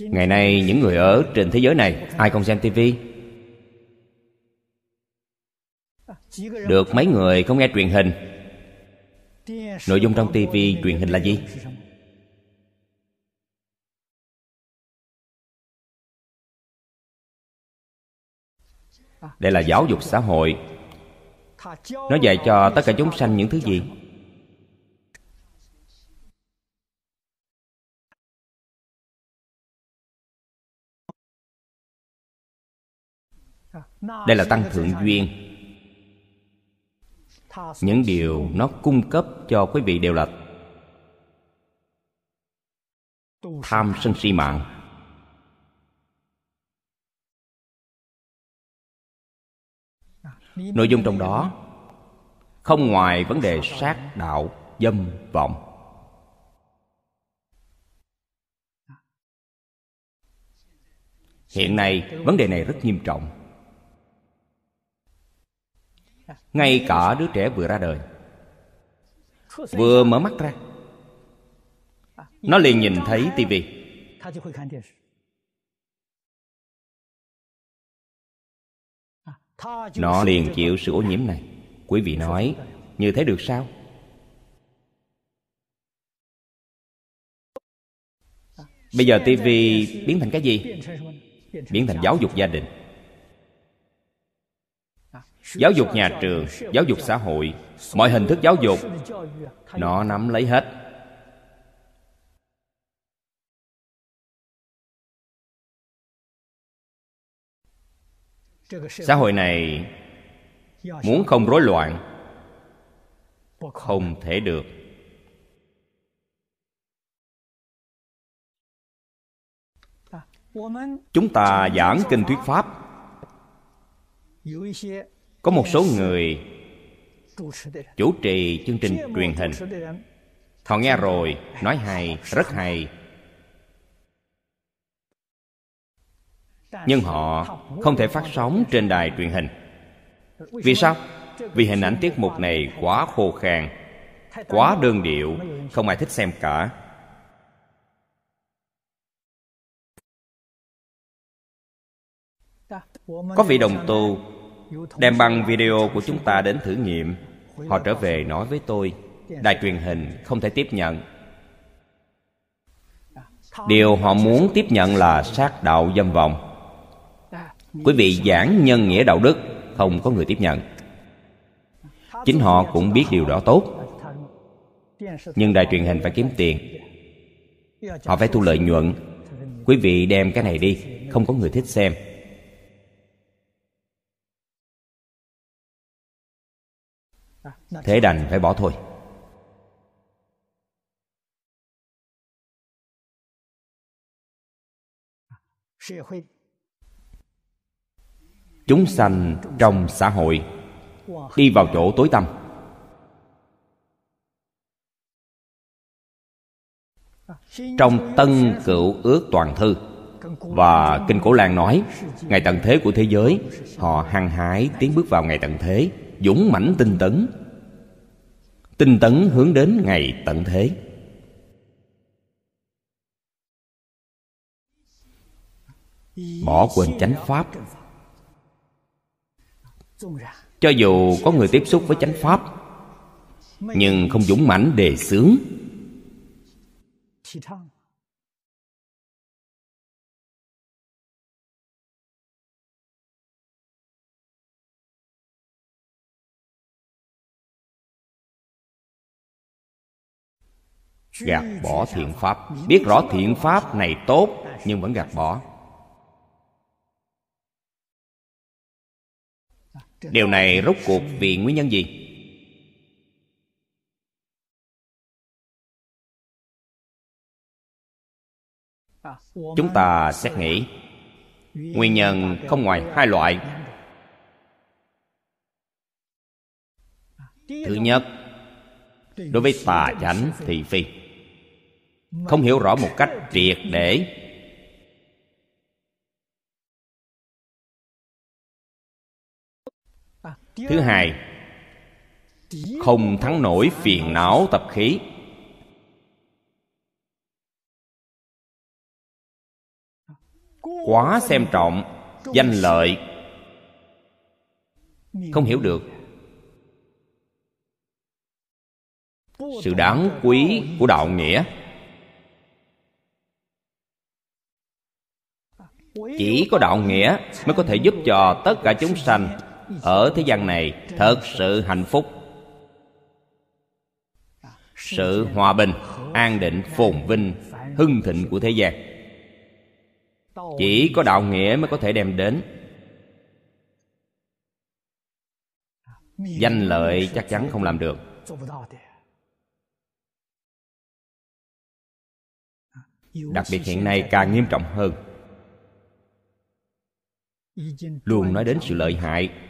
Ngày nay, những người ở trên thế giới này, ai không xem TV được mấy người không nghe truyền hình? Nội dung trong TV truyền hình là gì? Đây là giáo dục xã hội. Nó dạy cho tất cả chúng sanh những thứ gì? Đây là tăng thượng duyên. Những điều nó cung cấp cho quý vị đều là tham sân si mạng. Nội dung trong đó, không ngoài vấn đề sát đạo, dâm, vọng. Hiện nay, vấn đề này rất nghiêm trọng. Ngay cả đứa trẻ vừa ra đời, vừa mở mắt ra, nó liền nhìn thấy tivi. Nó liền chịu sự ô nhiễm này. Quý vị nói, như thế được sao? Bây giờ tivi biến thành cái gì? Biến thành giáo dục gia đình. Giáo dục nhà trường, giáo dục xã hội, mọi hình thức giáo dục, nó nắm lấy hết. Xã hội này muốn không rối loạn, không thể được. Chúng ta giảng kinh thuyết pháp. Có một số người chủ trì chương trình truyền hình. Họ nghe rồi, nói hay, rất hay. Nhưng họ không thể phát sóng trên đài truyền hình. Vì sao? Vì hình ảnh tiết mục này quá khô khan, quá đơn điệu, không ai thích xem cả. Có vị đồng tu đem băng video của chúng ta đến thử nghiệm. Họ trở về nói với tôi, đài truyền hình không thể tiếp nhận. Điều họ muốn tiếp nhận là sát đạo dâm vọng quý vị giảng nhân nghĩa đạo đức, không có người tiếp nhận. Chính họ cũng biết điều đó tốt. Nhưng đài truyền hình phải kiếm tiền. Họ phải thu lợi nhuận. Quý vị đem cái này đi, không có người thích xem. Thế đành phải bỏ thôi chúng sanh trong xã hội. Đi vào chỗ tối tăm. Trong tân cựu ước toàn thư và kinh cổ lan nói, ngày tận thế của thế giới, họ hăng hái tiến bước vào ngày tận thế, dũng mãnh tinh tấn. Tinh tấn hướng đến ngày tận thế. Bỏ quên chánh pháp cho dù có người tiếp xúc với chánh pháp, nhưng không dũng mãnh đề xướng. Gạt bỏ thiện pháp. Biết rõ thiện pháp này tốt, nhưng vẫn gạt bỏ. Điều này rốt cuộc vì nguyên nhân gì? Chúng ta xét nghĩ. Nguyên nhân không ngoài hai loại. Thứ nhất, đối với tà chánh thị phi. Không hiểu rõ một cách triệt để. Thứ hai, không thắng nổi phiền não tập khí. Quá xem trọng, danh lợi. Không hiểu được. Sự đáng quý của đạo nghĩa. Chỉ có đạo nghĩa mới có thể giúp cho tất cả chúng sanh ở thế gian này, thật sự hạnh phúc. Sự hòa bình, an định, phồn vinh, hưng thịnh của thế gian. Chỉ có đạo nghĩa mới có thể đem đến. Danh lợi chắc chắn không làm được. Đặc biệt hiện nay càng nghiêm trọng hơn. Luôn nói đến sự lợi hại.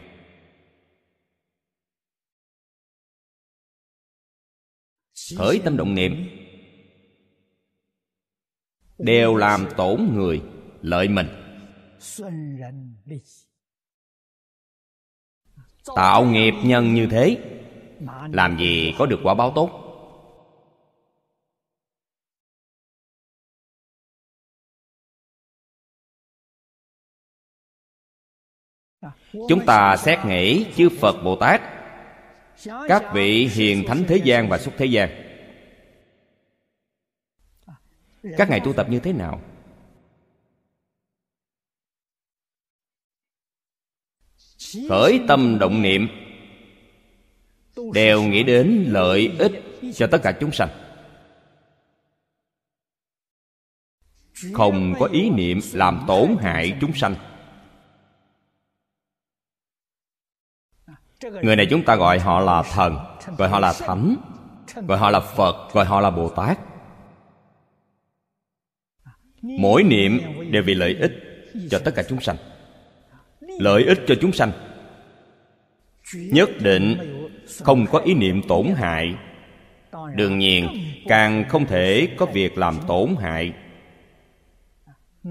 Khởi tâm động niệm. Đều làm tổn người, lợi mình. Tạo nghiệp nhân như thế, làm gì có được quả báo tốt? Chúng ta xét nghĩ chư phật bồ tát các vị hiền thánh thế gian và xuất thế gian. Các ngài tu tập như thế nào? Khởi tâm động niệm. Đều nghĩ đến lợi ích cho tất cả chúng sanh. Không có ý niệm làm tổn hại chúng sanh. Người này chúng ta gọi họ là thần, gọi họ là thánh, gọi họ là phật, gọi họ là bồ tát. Mỗi niệm đều vì lợi ích cho tất cả chúng sanh. Lợi ích cho chúng sanh nhất định không có ý niệm tổn hại. Đương nhiên, càng không thể có việc làm tổn hại,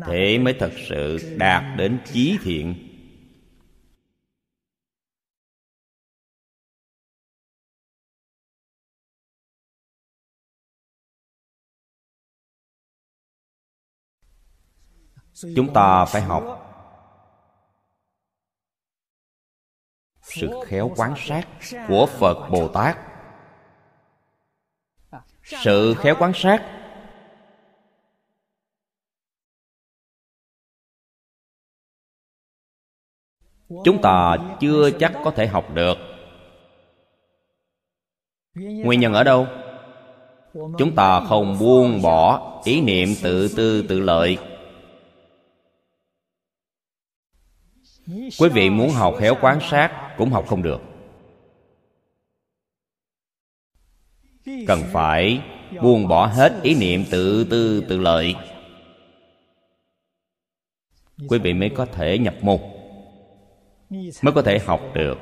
thế mới thật sự đạt đến chí thiện. Chúng ta phải học sự khéo quán sát của phật bồ tát. Sự khéo quán sát chúng ta chưa chắc có thể học được. Nguyên nhân ở đâu? Chúng ta không buông bỏ ý niệm tự tư tự lợi. Quý vị muốn học khéo quán sát cũng học không được. Cần phải buông bỏ hết ý niệm tự tư, tự lợi. Quý vị mới có thể nhập môn, mới có thể học được.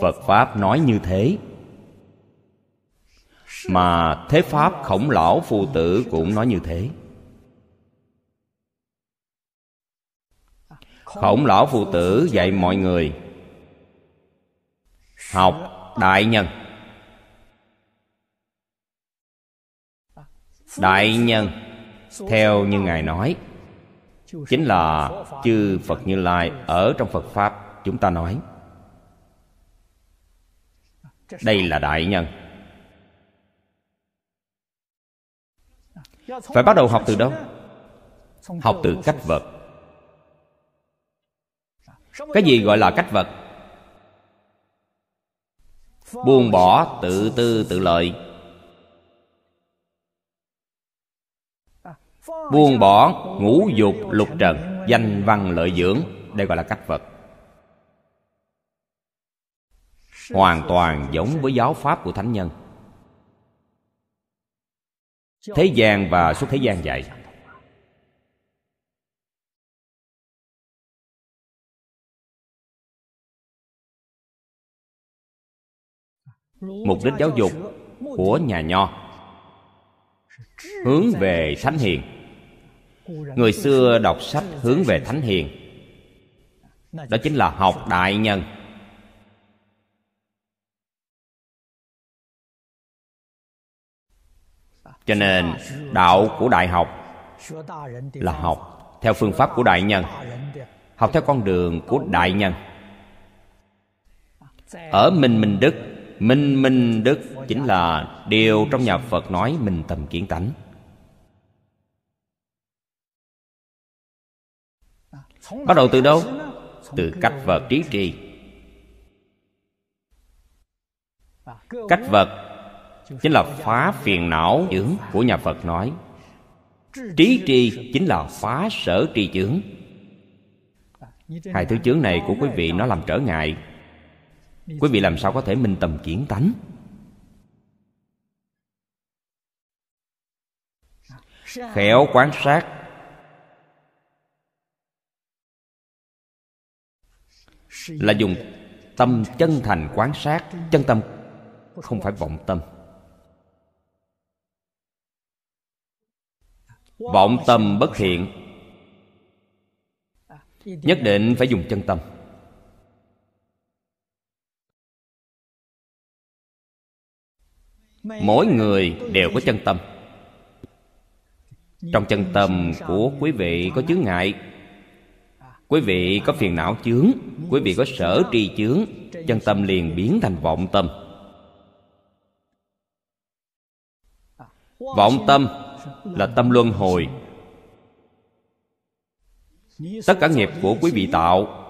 Phật pháp nói như thế. Mà thế pháp khổng lão phù tử cũng nói như thế. Khổng lão phụ tử dạy mọi người. Học đại nhân. Đại nhân, theo như ngài nói, chính là chư phật như lai ở trong phật pháp chúng ta nói. Đây là đại nhân. Phải bắt đầu học từ đâu? Học từ cách vật cái gì gọi là cách vật? Buông bỏ tự tư tự lợi. Buông bỏ ngũ dục lục trần, danh văn lợi dưỡng. Đây gọi là cách vật. Hoàn toàn giống với giáo pháp của thánh nhân. Thế gian và xuất thế gian dạy mục đích giáo dục của nhà nho. Hướng về thánh hiền. Người xưa đọc sách hướng về thánh hiền. Đó chính là học đại nhân. Cho nên, đạo của đại học là học theo phương pháp của đại nhân, học theo con đường của đại nhân. Ở minh minh đức minh minh đức chính là điều trong nhà phật nói minh tâm kiến tánh. Bắt đầu từ đâu? Từ cách vật trí trì. Cách vật chính là phá phiền não dưỡng của nhà phật nói. Trí tri chính là phá sở tri chướng. Hai thứ chướng này của quý vị nó làm trở ngại quý vị làm sao có thể minh tâm kiến tánh? Khéo quan sát. Là dùng tâm chân thành quan sát. Chân tâm không phải vọng tâm. Vọng tâm bất thiện. Nhất định phải dùng chân tâm mỗi người đều có chân tâm. Trong chân tâm của quý vị có chướng ngại. Quý vị có phiền não chướng, quý vị có sở tri chướng, chân tâm liền biến thành vọng tâm. Vọng tâm là tâm luân hồi. Tất cả nghiệp của quý vị tạo,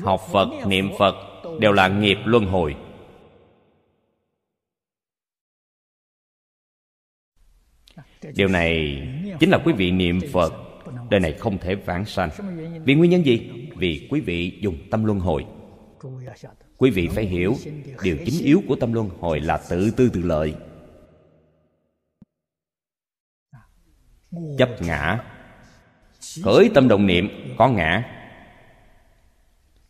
học phật, niệm phật đều là nghiệp luân hồi. Điều này chính là quý vị niệm phật. Đời này không thể vãng sanh. Vì nguyên nhân gì? Vì quý vị dùng tâm luân hồi. Quý vị phải hiểu, điều chính yếu của tâm luân hồi là tự tư tự lợi. Chấp ngã. Khởi tâm động niệm, có ngã.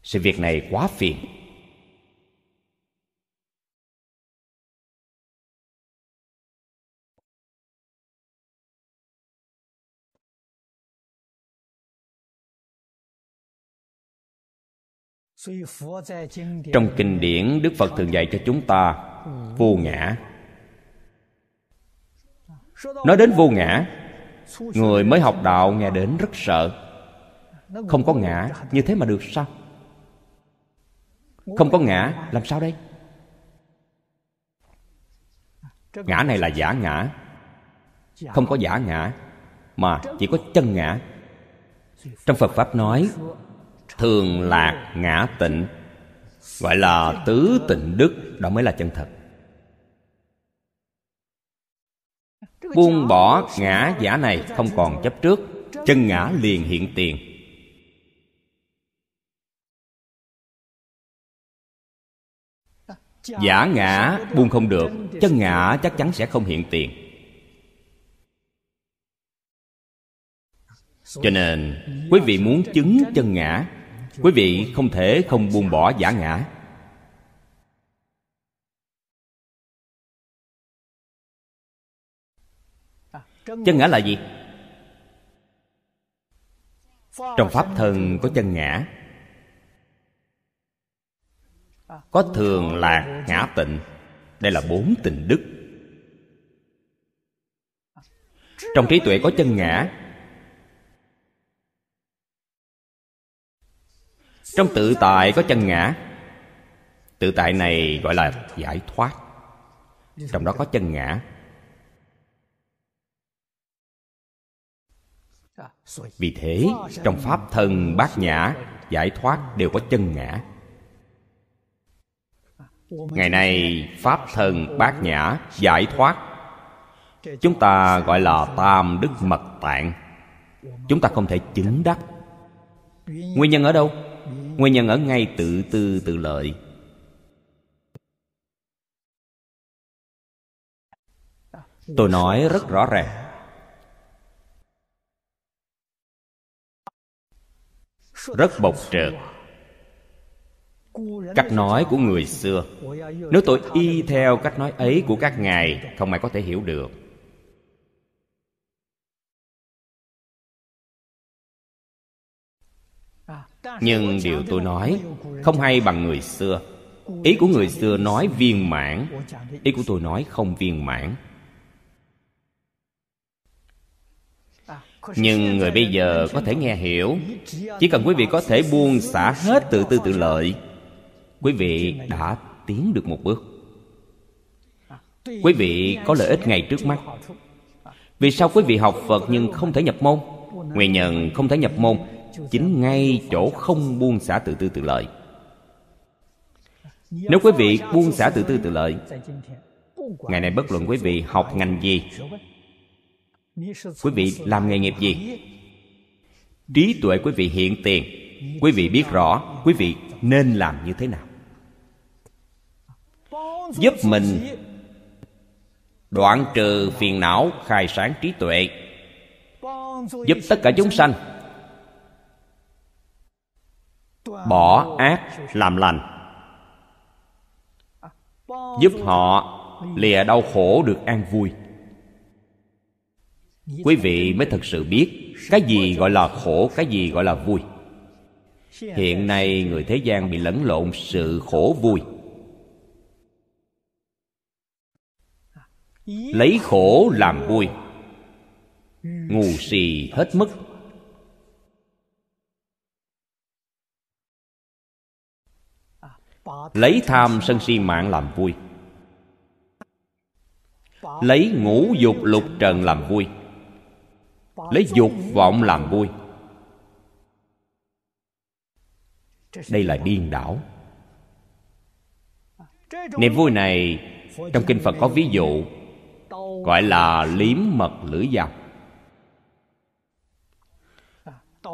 Sự việc này quá phiền. Trong kinh điển, đức phật thường dạy cho chúng ta vô ngã. Nói đến vô ngã, người mới học đạo nghe đến rất sợ. Không có ngã như thế mà được sao? Không có ngã, làm sao đây? Ngã này là giả ngã. Không có giả ngã, mà chỉ có chân ngã. Trong phật pháp nói thường lạc ngã tịnh. Gọi là tứ tịnh đức, đó mới là chân thật. Buông bỏ ngã giả này không còn chấp trước, chân ngã liền hiện tiền. Giả ngã buông không được, chân ngã chắc chắn sẽ không hiện tiền. Cho nên, quý vị muốn chứng chân ngã quý vị không thể không buông bỏ giả ngã. Chân ngã là gì? Trong pháp thân có chân ngã. Có thường lạc ngã tịnh. Đây là bốn tình đức. Trong trí tuệ có chân ngã trong tự tại có chân ngã. Tự tại này gọi là giải thoát. Trong đó có chân ngã. Vì thế, trong pháp thân bát nhã, giải thoát đều có chân ngã. Ngày nay, pháp thân bát nhã, giải thoát, chúng ta gọi là tam đức mật tạng. Chúng ta không thể chứng đắc. Nguyên nhân ở đâu? Nguyên nhân ở ngay tự tư, tự lợi. Tôi nói rất rõ ràng. Rất bộc trợt cách nói của người xưa. Nếu tôi y theo cách nói ấy của các ngài, không ai có thể hiểu được. Nhưng điều tôi nói không hay bằng người xưa. Ý của người xưa nói viên mãn, ý của tôi nói không viên mãn. Nhưng người bây giờ có thể nghe hiểu, chỉ cần quý vị có thể buông xả hết tự tư tự lợi, quý vị đã tiến được một bước. Quý vị có lợi ích ngay trước mắt. Vì sao quý vị học phật nhưng không thể nhập môn? Nguyên nhân không thể nhập môn chính ngay chỗ không buông xả tự tư tự lợi. Nếu quý vị buông xả tự tư tự lợi, ngày nay bất luận quý vị học ngành gì, quý vị làm nghề nghiệp gì, trí tuệ quý vị hiện tiền, quý vị biết rõ quý vị nên làm như thế nào. Giúp mình đoạn trừ phiền não, khai sáng trí tuệ. Giúp tất cả chúng sanh bỏ ác làm lành. Giúp họ lìa đau khổ được an vui. Quý vị mới thật sự biết cái gì gọi là khổ, cái gì gọi là vui. Hiện nay người thế gian bị lẫn lộn sự khổ vui. Lấy khổ làm vui. Ngu si hết mức. Lấy tham sân si mạng làm vui. Lấy ngũ dục lục trần làm vui. Lấy dục vọng làm vui. Đây là điên đảo. Niềm vui này trong kinh phật có ví dụ, gọi là liếm mật lưỡi dao.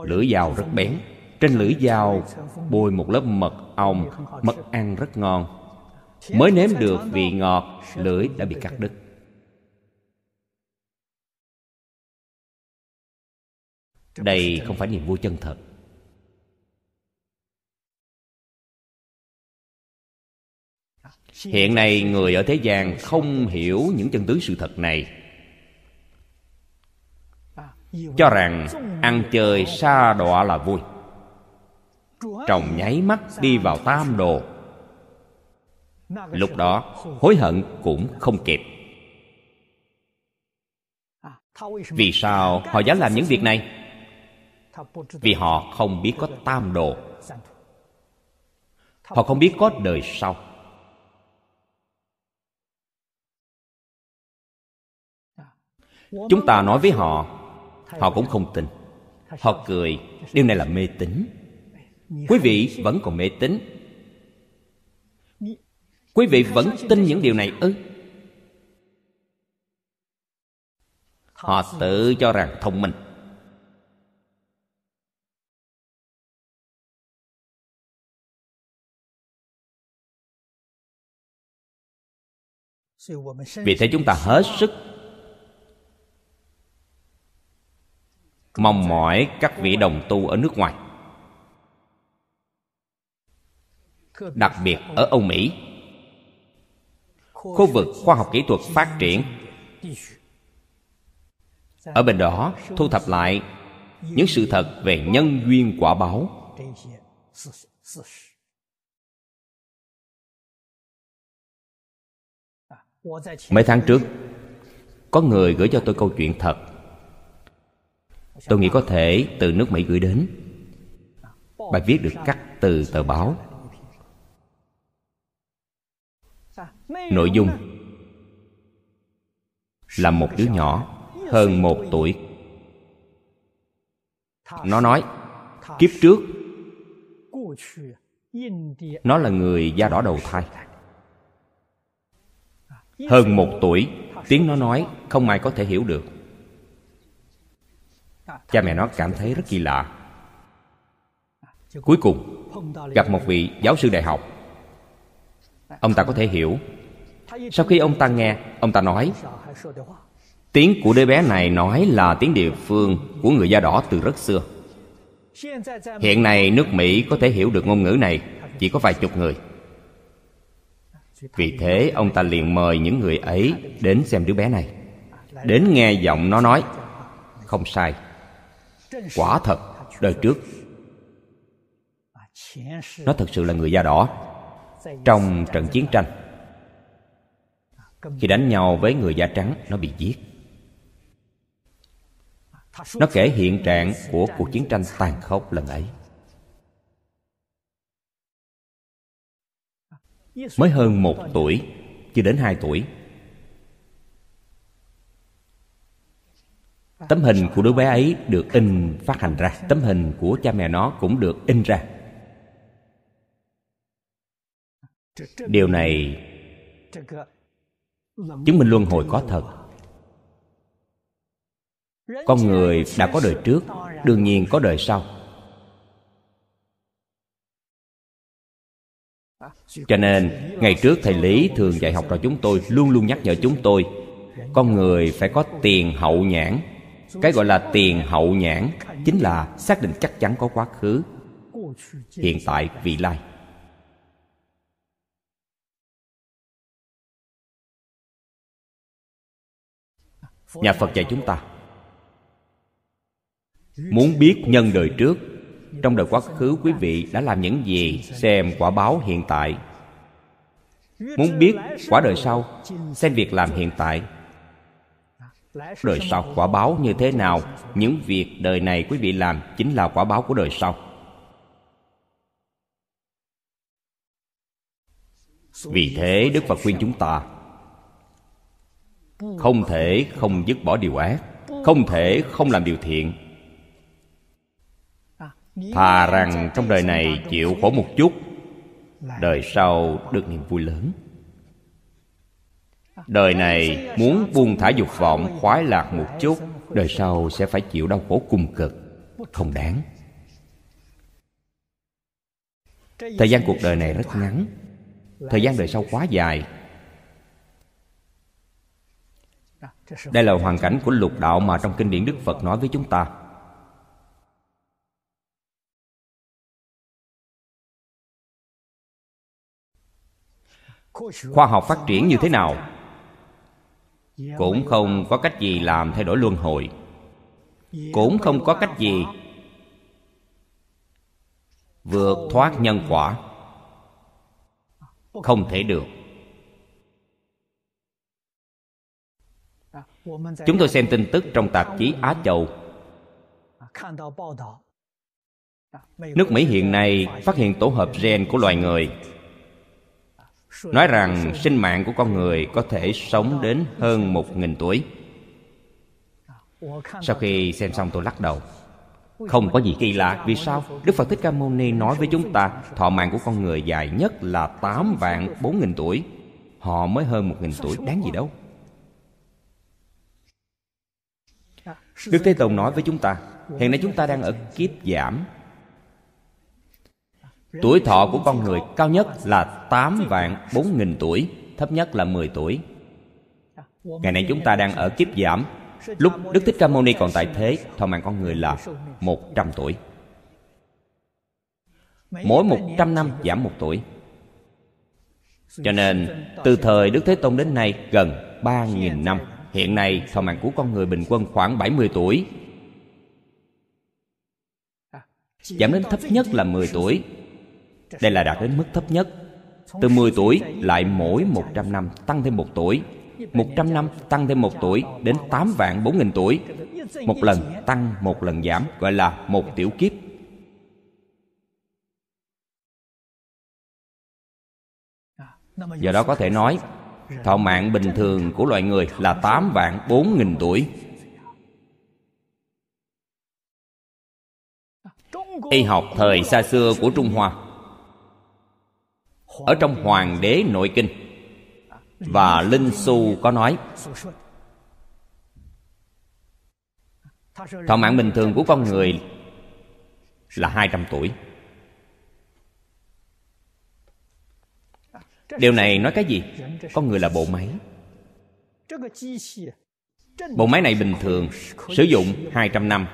Lưỡi dao rất bén trên lưỡi dao bôi một lớp mật ong, mật ăn rất ngon. Mới nếm được vị ngọt, lưỡi đã bị cắt đứt. Đây không phải niềm vui chân thật. Hiện nay người ở thế gian không hiểu những chân tướng sự thật này. Cho rằng ăn chơi xa đọa là vui trồng nháy mắt đi vào tam đồ. Lúc đó, hối hận cũng không kịp. Vì sao họ dám làm những việc này? Vì họ không biết có tam đồ. Họ không biết có đời sau. Chúng ta nói với họ họ cũng không tin. Họ cười, điều này là mê tín quý vị vẫn còn mê tín. Quý vị vẫn tin những điều này ư? Họ tự cho rằng thông minh. Vì thế chúng ta hết sức mong mỏi các vị đồng tu ở nước ngoài. Đặc biệt ở âu mỹ. Khu vực khoa học kỹ thuật phát triển. Ở bên đó, thu thập lại những sự thật về nhân duyên quả báo. Mấy tháng trước, có người gửi cho tôi câu chuyện thật. Tôi nghĩ có thể từ nước mỹ gửi đến. Bài viết được cắt từ tờ báo. Nội dung. Là một đứa nhỏ, hơn một tuổi. Nó nói, kiếp trước, nó là người da đỏ đầu thai. Hơn một tuổi, tiếng nó nói không ai có thể hiểu được. Cha mẹ nó cảm thấy rất kỳ lạ. Cuối cùng, gặp một vị giáo sư đại học. Ông ta có thể hiểu sau khi ông ta nghe, ông ta nói, tiếng của đứa bé này nói là tiếng địa phương của người da đỏ từ rất xưa. Hiện nay nước mỹ có thể hiểu được ngôn ngữ này chỉ có vài chục người. Vì thế, ông ta liền mời những người ấy đến xem đứa bé này. Đến nghe giọng nó nói, không sai. Quả thật, đời trước, nó thực sự là người da đỏ trong trận chiến tranh khi đánh nhau với người da trắng, nó bị giết. Nó kể hiện trạng của cuộc chiến tranh tàn khốc lần ấy. Mới hơn một tuổi, chưa đến hai tuổi, tấm hình của đứa bé ấy được in, phát hành ra. Tấm hình của cha mẹ nó cũng được in ra. Điều này chứng minh luân hồi có thật. Con người đã có đời trước, đương nhiên có đời sau. Cho nên, ngày trước thầy lý thường dạy học trò chúng tôi, luôn luôn nhắc nhở chúng tôi, con người phải có tiền hậu nhãn. Cái gọi là tiền hậu nhãn chính là xác định chắc chắn có quá khứ, hiện tại, vị lai. Nhà phật dạy chúng ta, muốn biết nhân đời trước, trong đời quá khứ quý vị đã làm những gì, xem quả báo hiện tại. Muốn biết quả đời sau, xem việc làm hiện tại. Đời sau quả báo như thế nào, những việc đời này quý vị làm chính là quả báo của đời sau. Vì thế đức phật khuyên chúng ta không thể không dứt bỏ điều ác. Không thể không làm điều thiện. Thà rằng trong đời này chịu khổ một chút, đời sau được niềm vui lớn. Đời này muốn buông thả dục vọng, khoái lạc một chút, đời sau sẽ phải chịu đau khổ cùng cực. Không đáng. Thời gian cuộc đời này rất ngắn. Thời gian đời sau quá dài. Đây là hoàn cảnh của lục đạo mà trong kinh điển đức phật nói với chúng ta. Khoa học phát triển như thế nào? Cũng không có cách gì làm thay đổi luân hồi. Cũng không có cách gì vượt thoát nhân quả. Không thể được. Chúng tôi xem tin tức trong tạp chí á châu。nước mỹ hiện nay phát hiện tổ hợp gen của loài người. nói rằng sinh mạng của con người có thể sống đến hơn một nghìn tuổi. sau khi xem xong tôi lắc đầu. không có gì kỳ lạ Vì sao? Đức Phật Thích Ca Mâu Ni nói với chúng ta Thọ mạng của con người dài nhất là 8 vạn 4 nghìn tuổi. Họ mới hơn một nghìn tuổi Đáng gì đâu Đức Thế Tôn nói với chúng ta, Hiện nay chúng ta đang ở kiếp giảm. Tuổi thọ của con người cao nhất là 8 vạn 4 nghìn tuổi, Thấp nhất là 10 tuổi. Ngày nay chúng ta đang ở kiếp giảm. Lúc Đức Thích Ca Mâu Ni còn tại thế, Thọ mạng con người là 100 tuổi. Mỗi 100 năm giảm một tuổi. Cho nên, từ thời Đức Thế Tôn đến nay gần 3.000 năm. Hiện nay thọ mạng của con người bình quân khoảng 70 tuổi. Giảm đến thấp nhất là 10 tuổi. Đây là đạt đến mức thấp nhất. Từ 10 tuổi lại mỗi 100 năm tăng thêm 1 tuổi. 100 năm tăng thêm 1 tuổi Đến 8 vạn 4 nghìn tuổi. Một lần tăng, một lần giảm, Gọi là một tiểu kiếp. Do đó có thể nói Thọ mạng bình thường của loài người là 8 vạn 4 nghìn tuổi. Y học thời xa xưa của Trung Hoa, Ở trong Hoàng đế Nội Kinh, và linh xu có nói, thọ mạng bình thường của con người là 200 tuổi. Điều này nói cái gì? Con người là bộ máy Bộ máy này bình thường, Sử dụng 200 năm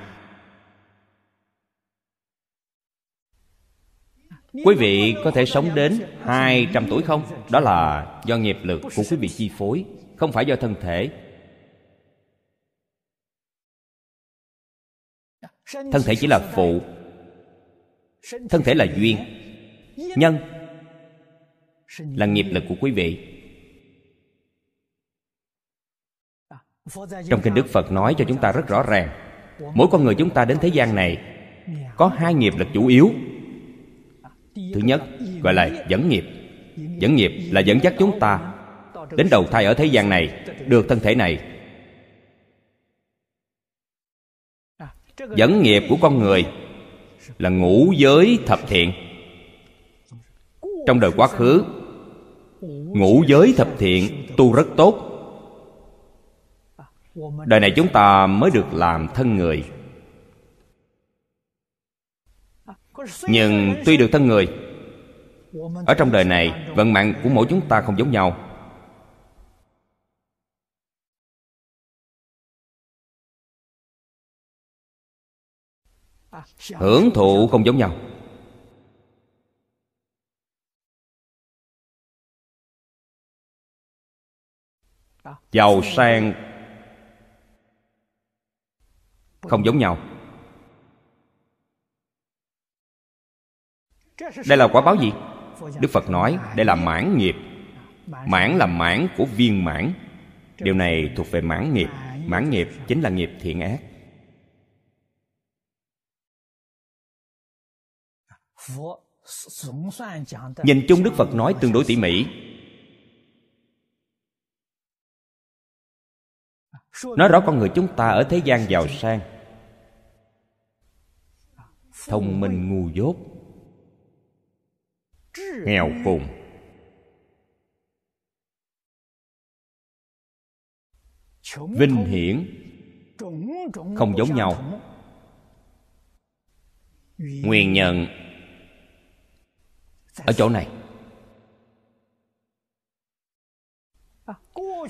Quý vị có thể sống đến 200 tuổi không? Đó là do nghiệp lực của quý vị chi phối, Không phải do thân thể Thân thể chỉ là phụ, Thân thể là duyên Nhân là nghiệp lực của quý vị。Trong kinh Đức Phật nói cho chúng ta rất rõ ràng Mỗi con người chúng ta đến thế gian này Có hai nghiệp lực chủ yếu。Thứ nhất gọi là dẫn nghiệp Dẫn nghiệp là dẫn dắt chúng ta Đến đầu thai ở thế gian này Được thân thể này Dẫn nghiệp của con người Là ngũ giới thập thiện Trong đời quá khứ Ngũ giới thập thiện, tu rất tốt. Đời này chúng ta mới được làm thân người. Nhưng tuy được thân người, ở trong đời này, vận mạng của mỗi chúng ta không giống nhau. Hưởng thụ không giống nhau. Giàu sang. Không giống nhau. Đây là quả báo gì? Đức phật nói, đây là mãn nghiệp. Mãn là mãn của viên mãn. Điều này thuộc về mãn nghiệp. Mãn nghiệp chính là nghiệp thiện ác. Nhìn chung đức phật nói tương đối tỉ mỉ. Nói rõ con người chúng ta ở thế gian giàu sang. Thông minh, ngu dốt, nghèo cùng vinh hiển, không giống nhau. Nguyên nhân ở chỗ này.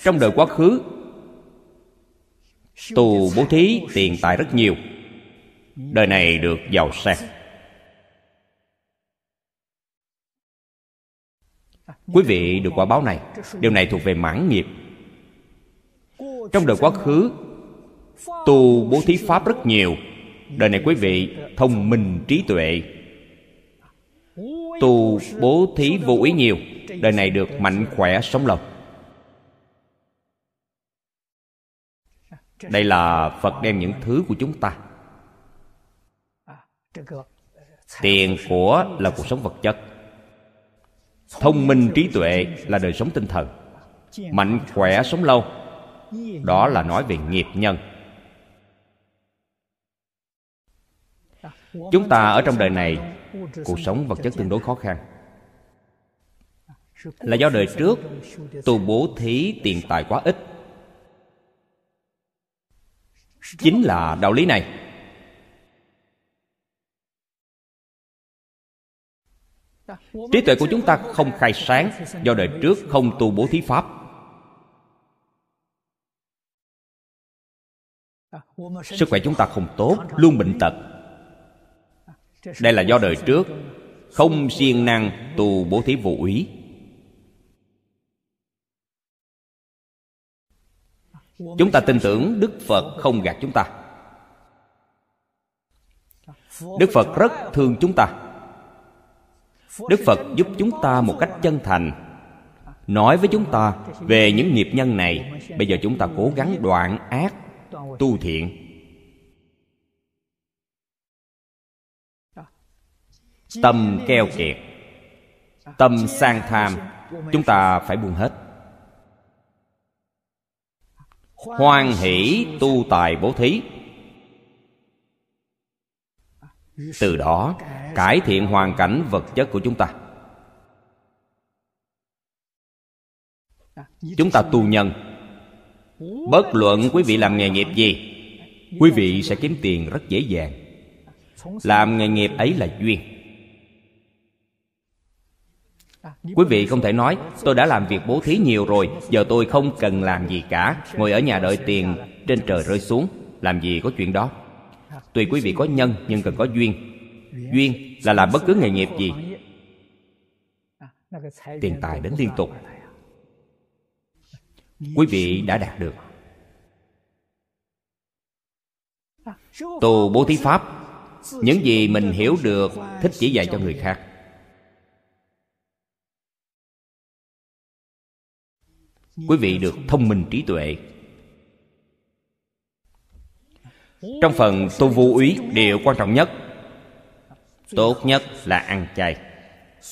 Trong đời quá khứ tu bố thí tiền tài rất nhiều. Đời này được giàu sang. Quý vị được quả báo này. Điều này thuộc về mãn nghiệp. Trong đời quá khứ tu bố thí pháp rất nhiều. Đời này quý vị thông minh trí tuệ. Tu bố thí vô ý nhiều. Đời này được mạnh khỏe sống lâu. Đây là phật đem những thứ của chúng ta. Tiền của là cuộc sống vật chất. Thông minh trí tuệ là đời sống tinh thần. Mạnh khỏe sống lâu. Đó là nói về nghiệp nhân. Chúng ta ở trong đời này, cuộc sống vật chất tương đối khó khăn. Là do đời trước tu bố thí tiền tài quá ít chính là đạo lý này. Trí tuệ của chúng ta không khai sáng do đời trước không tu bố thí pháp. Sức khỏe chúng ta không tốt, luôn bệnh tật. Đây là do đời trước, không siêng năng tu bố thí vũ ý. Chúng ta tin tưởng đức phật không gạt chúng ta. Đức phật rất thương chúng ta. Đức phật giúp chúng ta một cách chân thành, nói với chúng ta về những nghiệp nhân này. Bây giờ chúng ta cố gắng đoạn ác, tu thiện. Tâm keo kiệt, tâm sang tham, chúng ta phải buông hết hoan hỷ tu tài bố thí. Từ đó, cải thiện hoàn cảnh vật chất của chúng ta. Chúng ta tu nhân. Bất luận quý vị làm nghề nghiệp gì, quý vị sẽ kiếm tiền rất dễ dàng. Làm nghề nghiệp ấy là duyên quý vị không thể nói, tôi đã làm việc bố thí nhiều rồi, giờ tôi không cần làm gì cả. Ngồi ở nhà đợi tiền trên trời rơi xuống, làm gì có chuyện đó. Tùy quý vị có nhân, nhưng cần có duyên. Duyên là làm bất cứ nghề nghiệp gì. Tiền tài đến liên tục. Quý vị đã đạt được. Tu bố thí pháp, những gì mình hiểu được, thích chỉ dạy cho người khác. Quý vị được thông minh trí tuệ. Trong phần tu vô úy, điều quan trọng nhất, tốt nhất là ăn chay.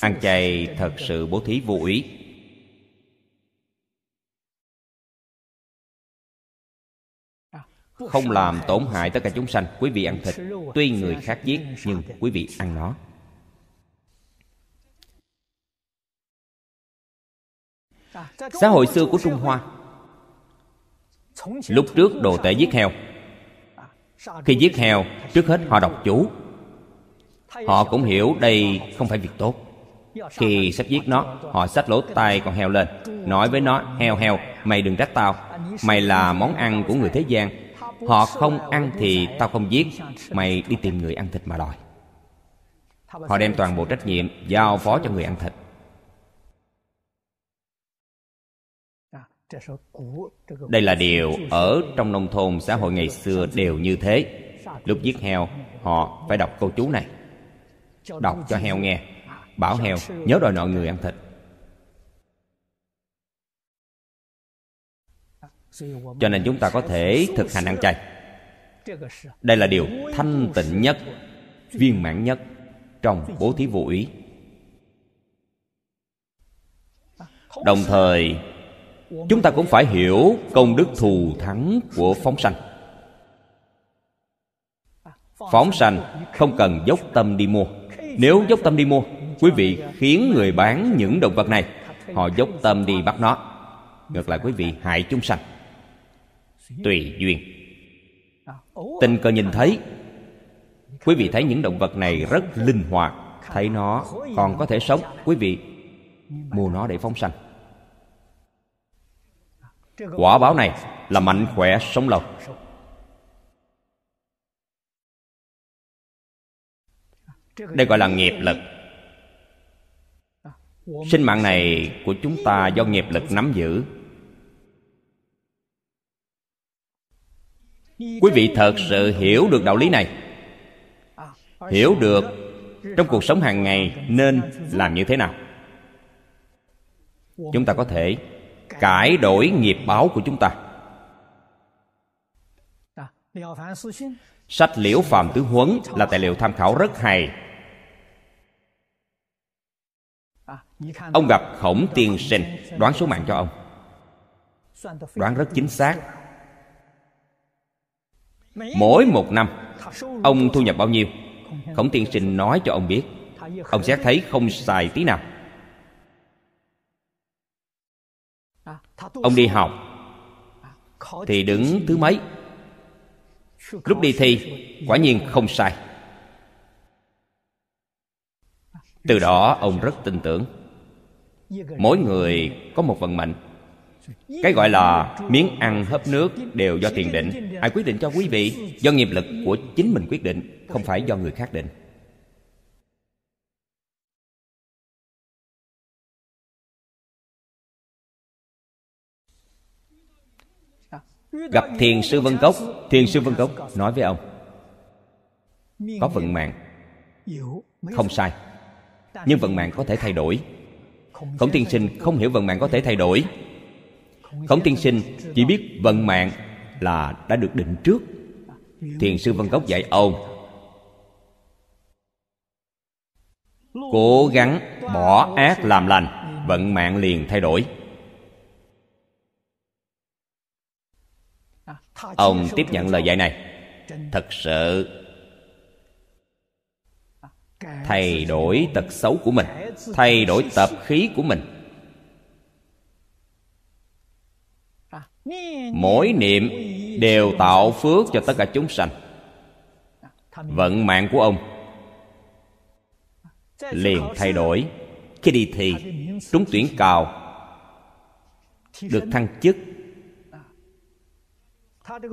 Ăn chay thật sự bố thí vô úy. Không làm tổn hại tất cả chúng sanh. Quý vị ăn thịt. Tuy người khác giết, nhưng quý vị ăn nó. Xã hội xưa của trung hoa, lúc trước đồ tể giết heo. Khi giết heo, trước hết họ đọc chú. Họ cũng hiểu đây không phải việc tốt. Khi sắp giết nó, họ xách lỗ tai con heo lên, nói với nó, heo heo, mày đừng trách tao. Mày là món ăn của người thế gian. Họ không ăn thì tao không giết. Mày đi tìm người ăn thịt mà đòi. Họ đem toàn bộ trách nhiệm giao phó cho người ăn thịt. Đây là điều ở trong nông thôn xã hội ngày xưa đều như thế. Lúc giết heo, họ phải đọc câu chú này. Đọc cho heo nghe, bảo heo nhớ đòi nợ người ăn thịt. Cho nên chúng ta có thể thực hành ăn chay. Đây là điều thanh tịnh nhất, viên mãn nhất trong bố thí vô úy đồng thời chúng ta cũng phải hiểu công đức thù thắng của phóng sanh. Phóng sanh không cần dốc tâm đi mua. Nếu dốc tâm đi mua, quý vị khiến người bán những động vật này, họ dốc tâm đi bắt nó. Ngược lại, quý vị hại chúng sanh. Tùy duyên. Tình cờ nhìn thấy, quý vị thấy những động vật này rất linh hoạt. Thấy nó còn có thể sống, quý vị mua nó để phóng sanh quả báo này là mạnh khỏe sống lâu. Đây gọi là nghiệp lực. Sinh mạng này của chúng ta do nghiệp lực nắm giữ. Quý vị thật sự hiểu được đạo lý này. Hiểu được trong cuộc sống hàng ngày nên làm như thế nào. Chúng ta có thể cải đổi nghiệp báo của chúng ta. Sách liễu phàm tứ huấn là tài liệu tham khảo rất hay. Ông gặp khổng tiên sinh, đoán số mạng cho ông. Đoán rất chính xác. Mỗi một năm, ông thu nhập bao nhiêu? Khổng tiên sinh nói cho ông biết. Ông sẽ thấy không xài tí nào. Ông đi học thì đứng thứ mấy? Lúc đi thi, quả nhiên không sai. Từ đó, ông rất tin tưởng. Mỗi người có một vận mệnh. Cái gọi là miếng ăn hấp nước đều do tiền định. Ai quyết định cho quý vị do nghiệp lực của chính mình quyết định, không phải do người khác định. Gặp thiền sư vân cốc. Thiền sư vân cốc nói với ông có vận mạng. không sai. nhưng vận mạng có thể thay đổi. Khổng tiên sinh không hiểu vận mạng có thể thay đổi. Khổng tiên sinh chỉ biết vận mạng là đã được định trước. Thiền sư vân cốc dạy ông cố gắng bỏ ác làm lành vận mạng liền thay đổi ông tiếp nhận lời dạy này. Thật sự thay đổi tật xấu của mình, thay đổi tập khí của mình. Mỗi niệm đều tạo phước cho tất cả chúng sanh. Vận mạng của ông liền thay đổi. Khi đi thi, trúng tuyển cao, được thăng chức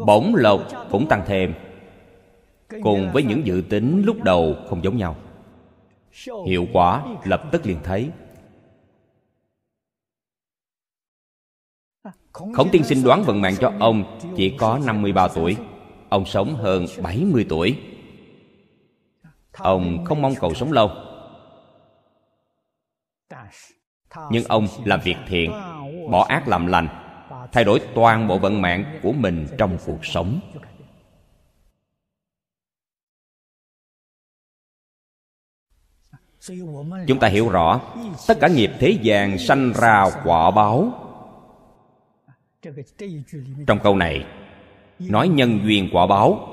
bổng lộc cũng tăng thêm, cùng với những dự tính lúc đầu không giống nhau. Hiệu quả lập tức liền thấy. Khổng tiên sinh đoán vận mạng cho ông Chỉ có 53 tuổi, Ông sống hơn 70 tuổi. Ông không mong cầu sống lâu. Nhưng ông làm việc thiện, Bỏ ác làm lành Thay đổi toàn bộ vận mạng của mình trong cuộc sống. Chúng ta hiểu rõ, Tất cả nghiệp thế gian sanh ra quả báo. Trong câu này, nói nhân duyên quả báo.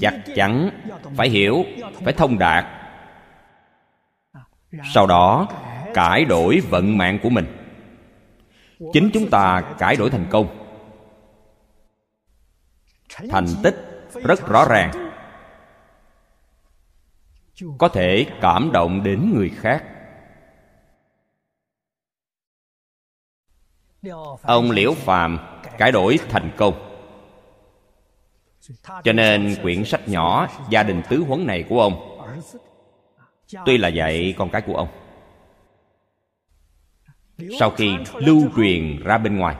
Chắc chắn phải hiểu, phải thông đạt. Sau đó, cải đổi vận mạng của mình chính chúng ta cải đổi thành công. Thành tích rất rõ ràng. Có thể cảm động đến người khác. Ông liễu phàm cải đổi thành công. Cho nên quyển sách nhỏ gia đình tứ huấn này của ông, tuy là dạy con cái của ông sau khi lưu truyền ra bên ngoài,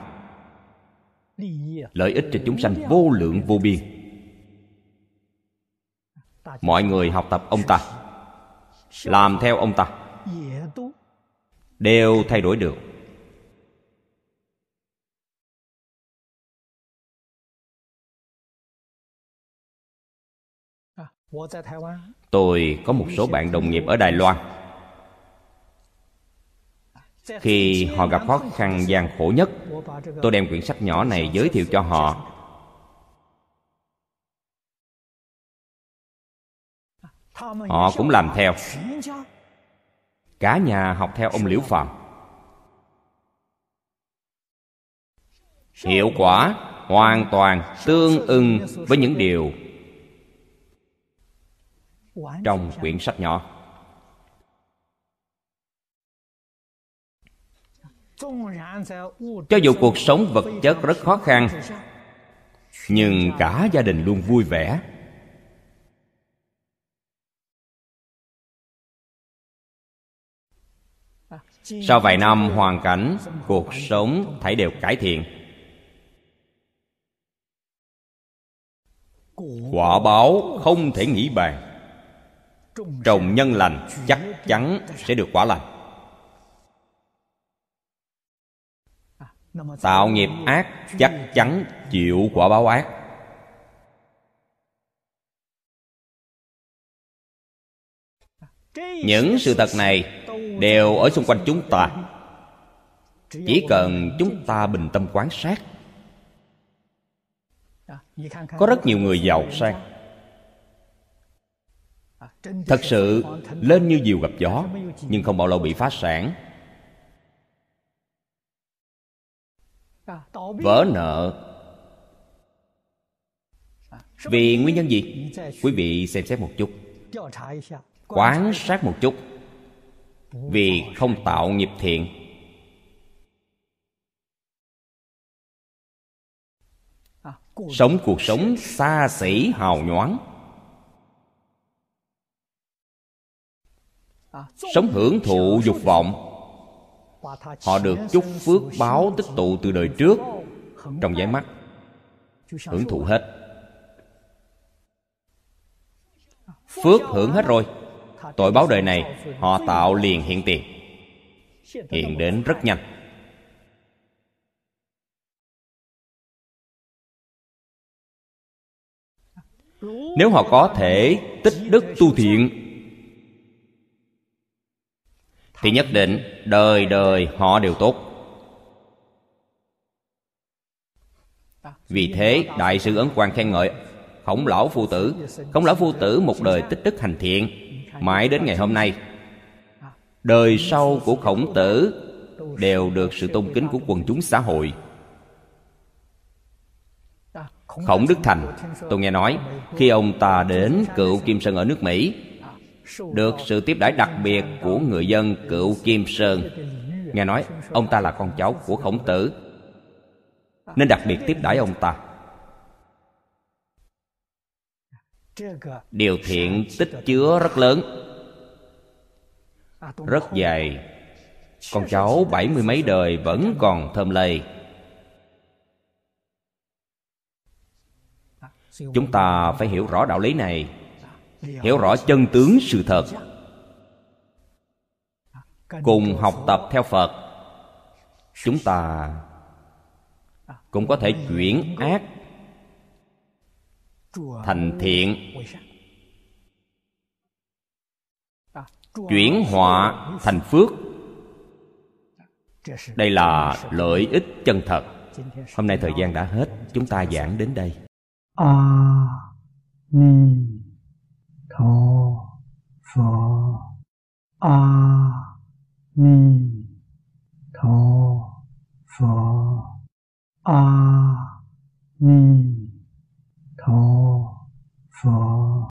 lợi ích cho chúng sanh vô lượng vô biên. Mọi người học tập ông ta, làm theo ông ta, đều thay đổi được. Tôi có một số bạn đồng nghiệp ở đài loan khi họ gặp khó khăn gian khổ nhất, tôi đem quyển sách nhỏ này giới thiệu cho họ. Họ cũng làm theo. Cả nhà học theo ông liễu phạm. Hiệu quả hoàn toàn tương ưng với những điều trong quyển sách nhỏ. Cho dù cuộc sống vật chất rất khó khăn, nhưng cả gia đình luôn vui vẻ. Sau vài năm hoàn cảnh, cuộc sống thảy đều cải thiện. Quả báo không thể nghĩ bàn. Trồng nhân lành chắc chắn sẽ được quả lành. Tạo nghiệp ác chắc chắn chịu quả báo ác. Những sự thật này đều ở xung quanh chúng ta. Chỉ cần chúng ta bình tâm quán sát. Có rất nhiều người giàu sang. Thật sự, lên như diều gặp gió, nhưng không bao lâu bị phá sản. Vỡ nợ. Vì nguyên nhân gì? quý vị xem xét một chút. Quán sát một chút. Vì không tạo nghiệp thiện. Sống cuộc sống xa xỉ hào nhoáng. Sống hưởng thụ dục vọng họ được chúc phước báo tích tụ từ đời trước. Trong giấy mắt, hưởng thụ hết. Phước hưởng hết rồi. Tội báo đời này, họ tạo liền hiện tiền. Hiện đến rất nhanh. Nếu họ có thể tích đức tu thiện thì nhất định đời đời họ đều tốt. Vì thế, đại sư ấn quan khen ngợi, khổng lão phu tử, khổng lão phu tử một đời tích đức hành thiện, mãi đến ngày hôm nay, đời sau của khổng tử đều được sự tôn kính của quần chúng xã hội. Khổng đức thành, tôi nghe nói, khi ông ta đến cựu kim sơn ở nước mỹ được sự tiếp đãi đặc biệt của người dân cựu kim sơn. Nghe nói, ông ta là con cháu của khổng tử. Nên đặc biệt tiếp đãi ông ta. Điều thiện tích chứa rất lớn. Rất dài. Con cháu bảy mươi mấy đời vẫn còn thơm lây chúng ta phải hiểu rõ đạo lý này hiểu rõ chân tướng sự thật. Cùng học tập theo phật, chúng ta cũng có thể chuyển ác thành thiện. Chuyển họa thành phước. Đây là lợi ích chân thật. Hôm nay thời gian đã hết, chúng ta giảng đến đây. A ni 陀佛阿弥陀佛阿弥陀佛。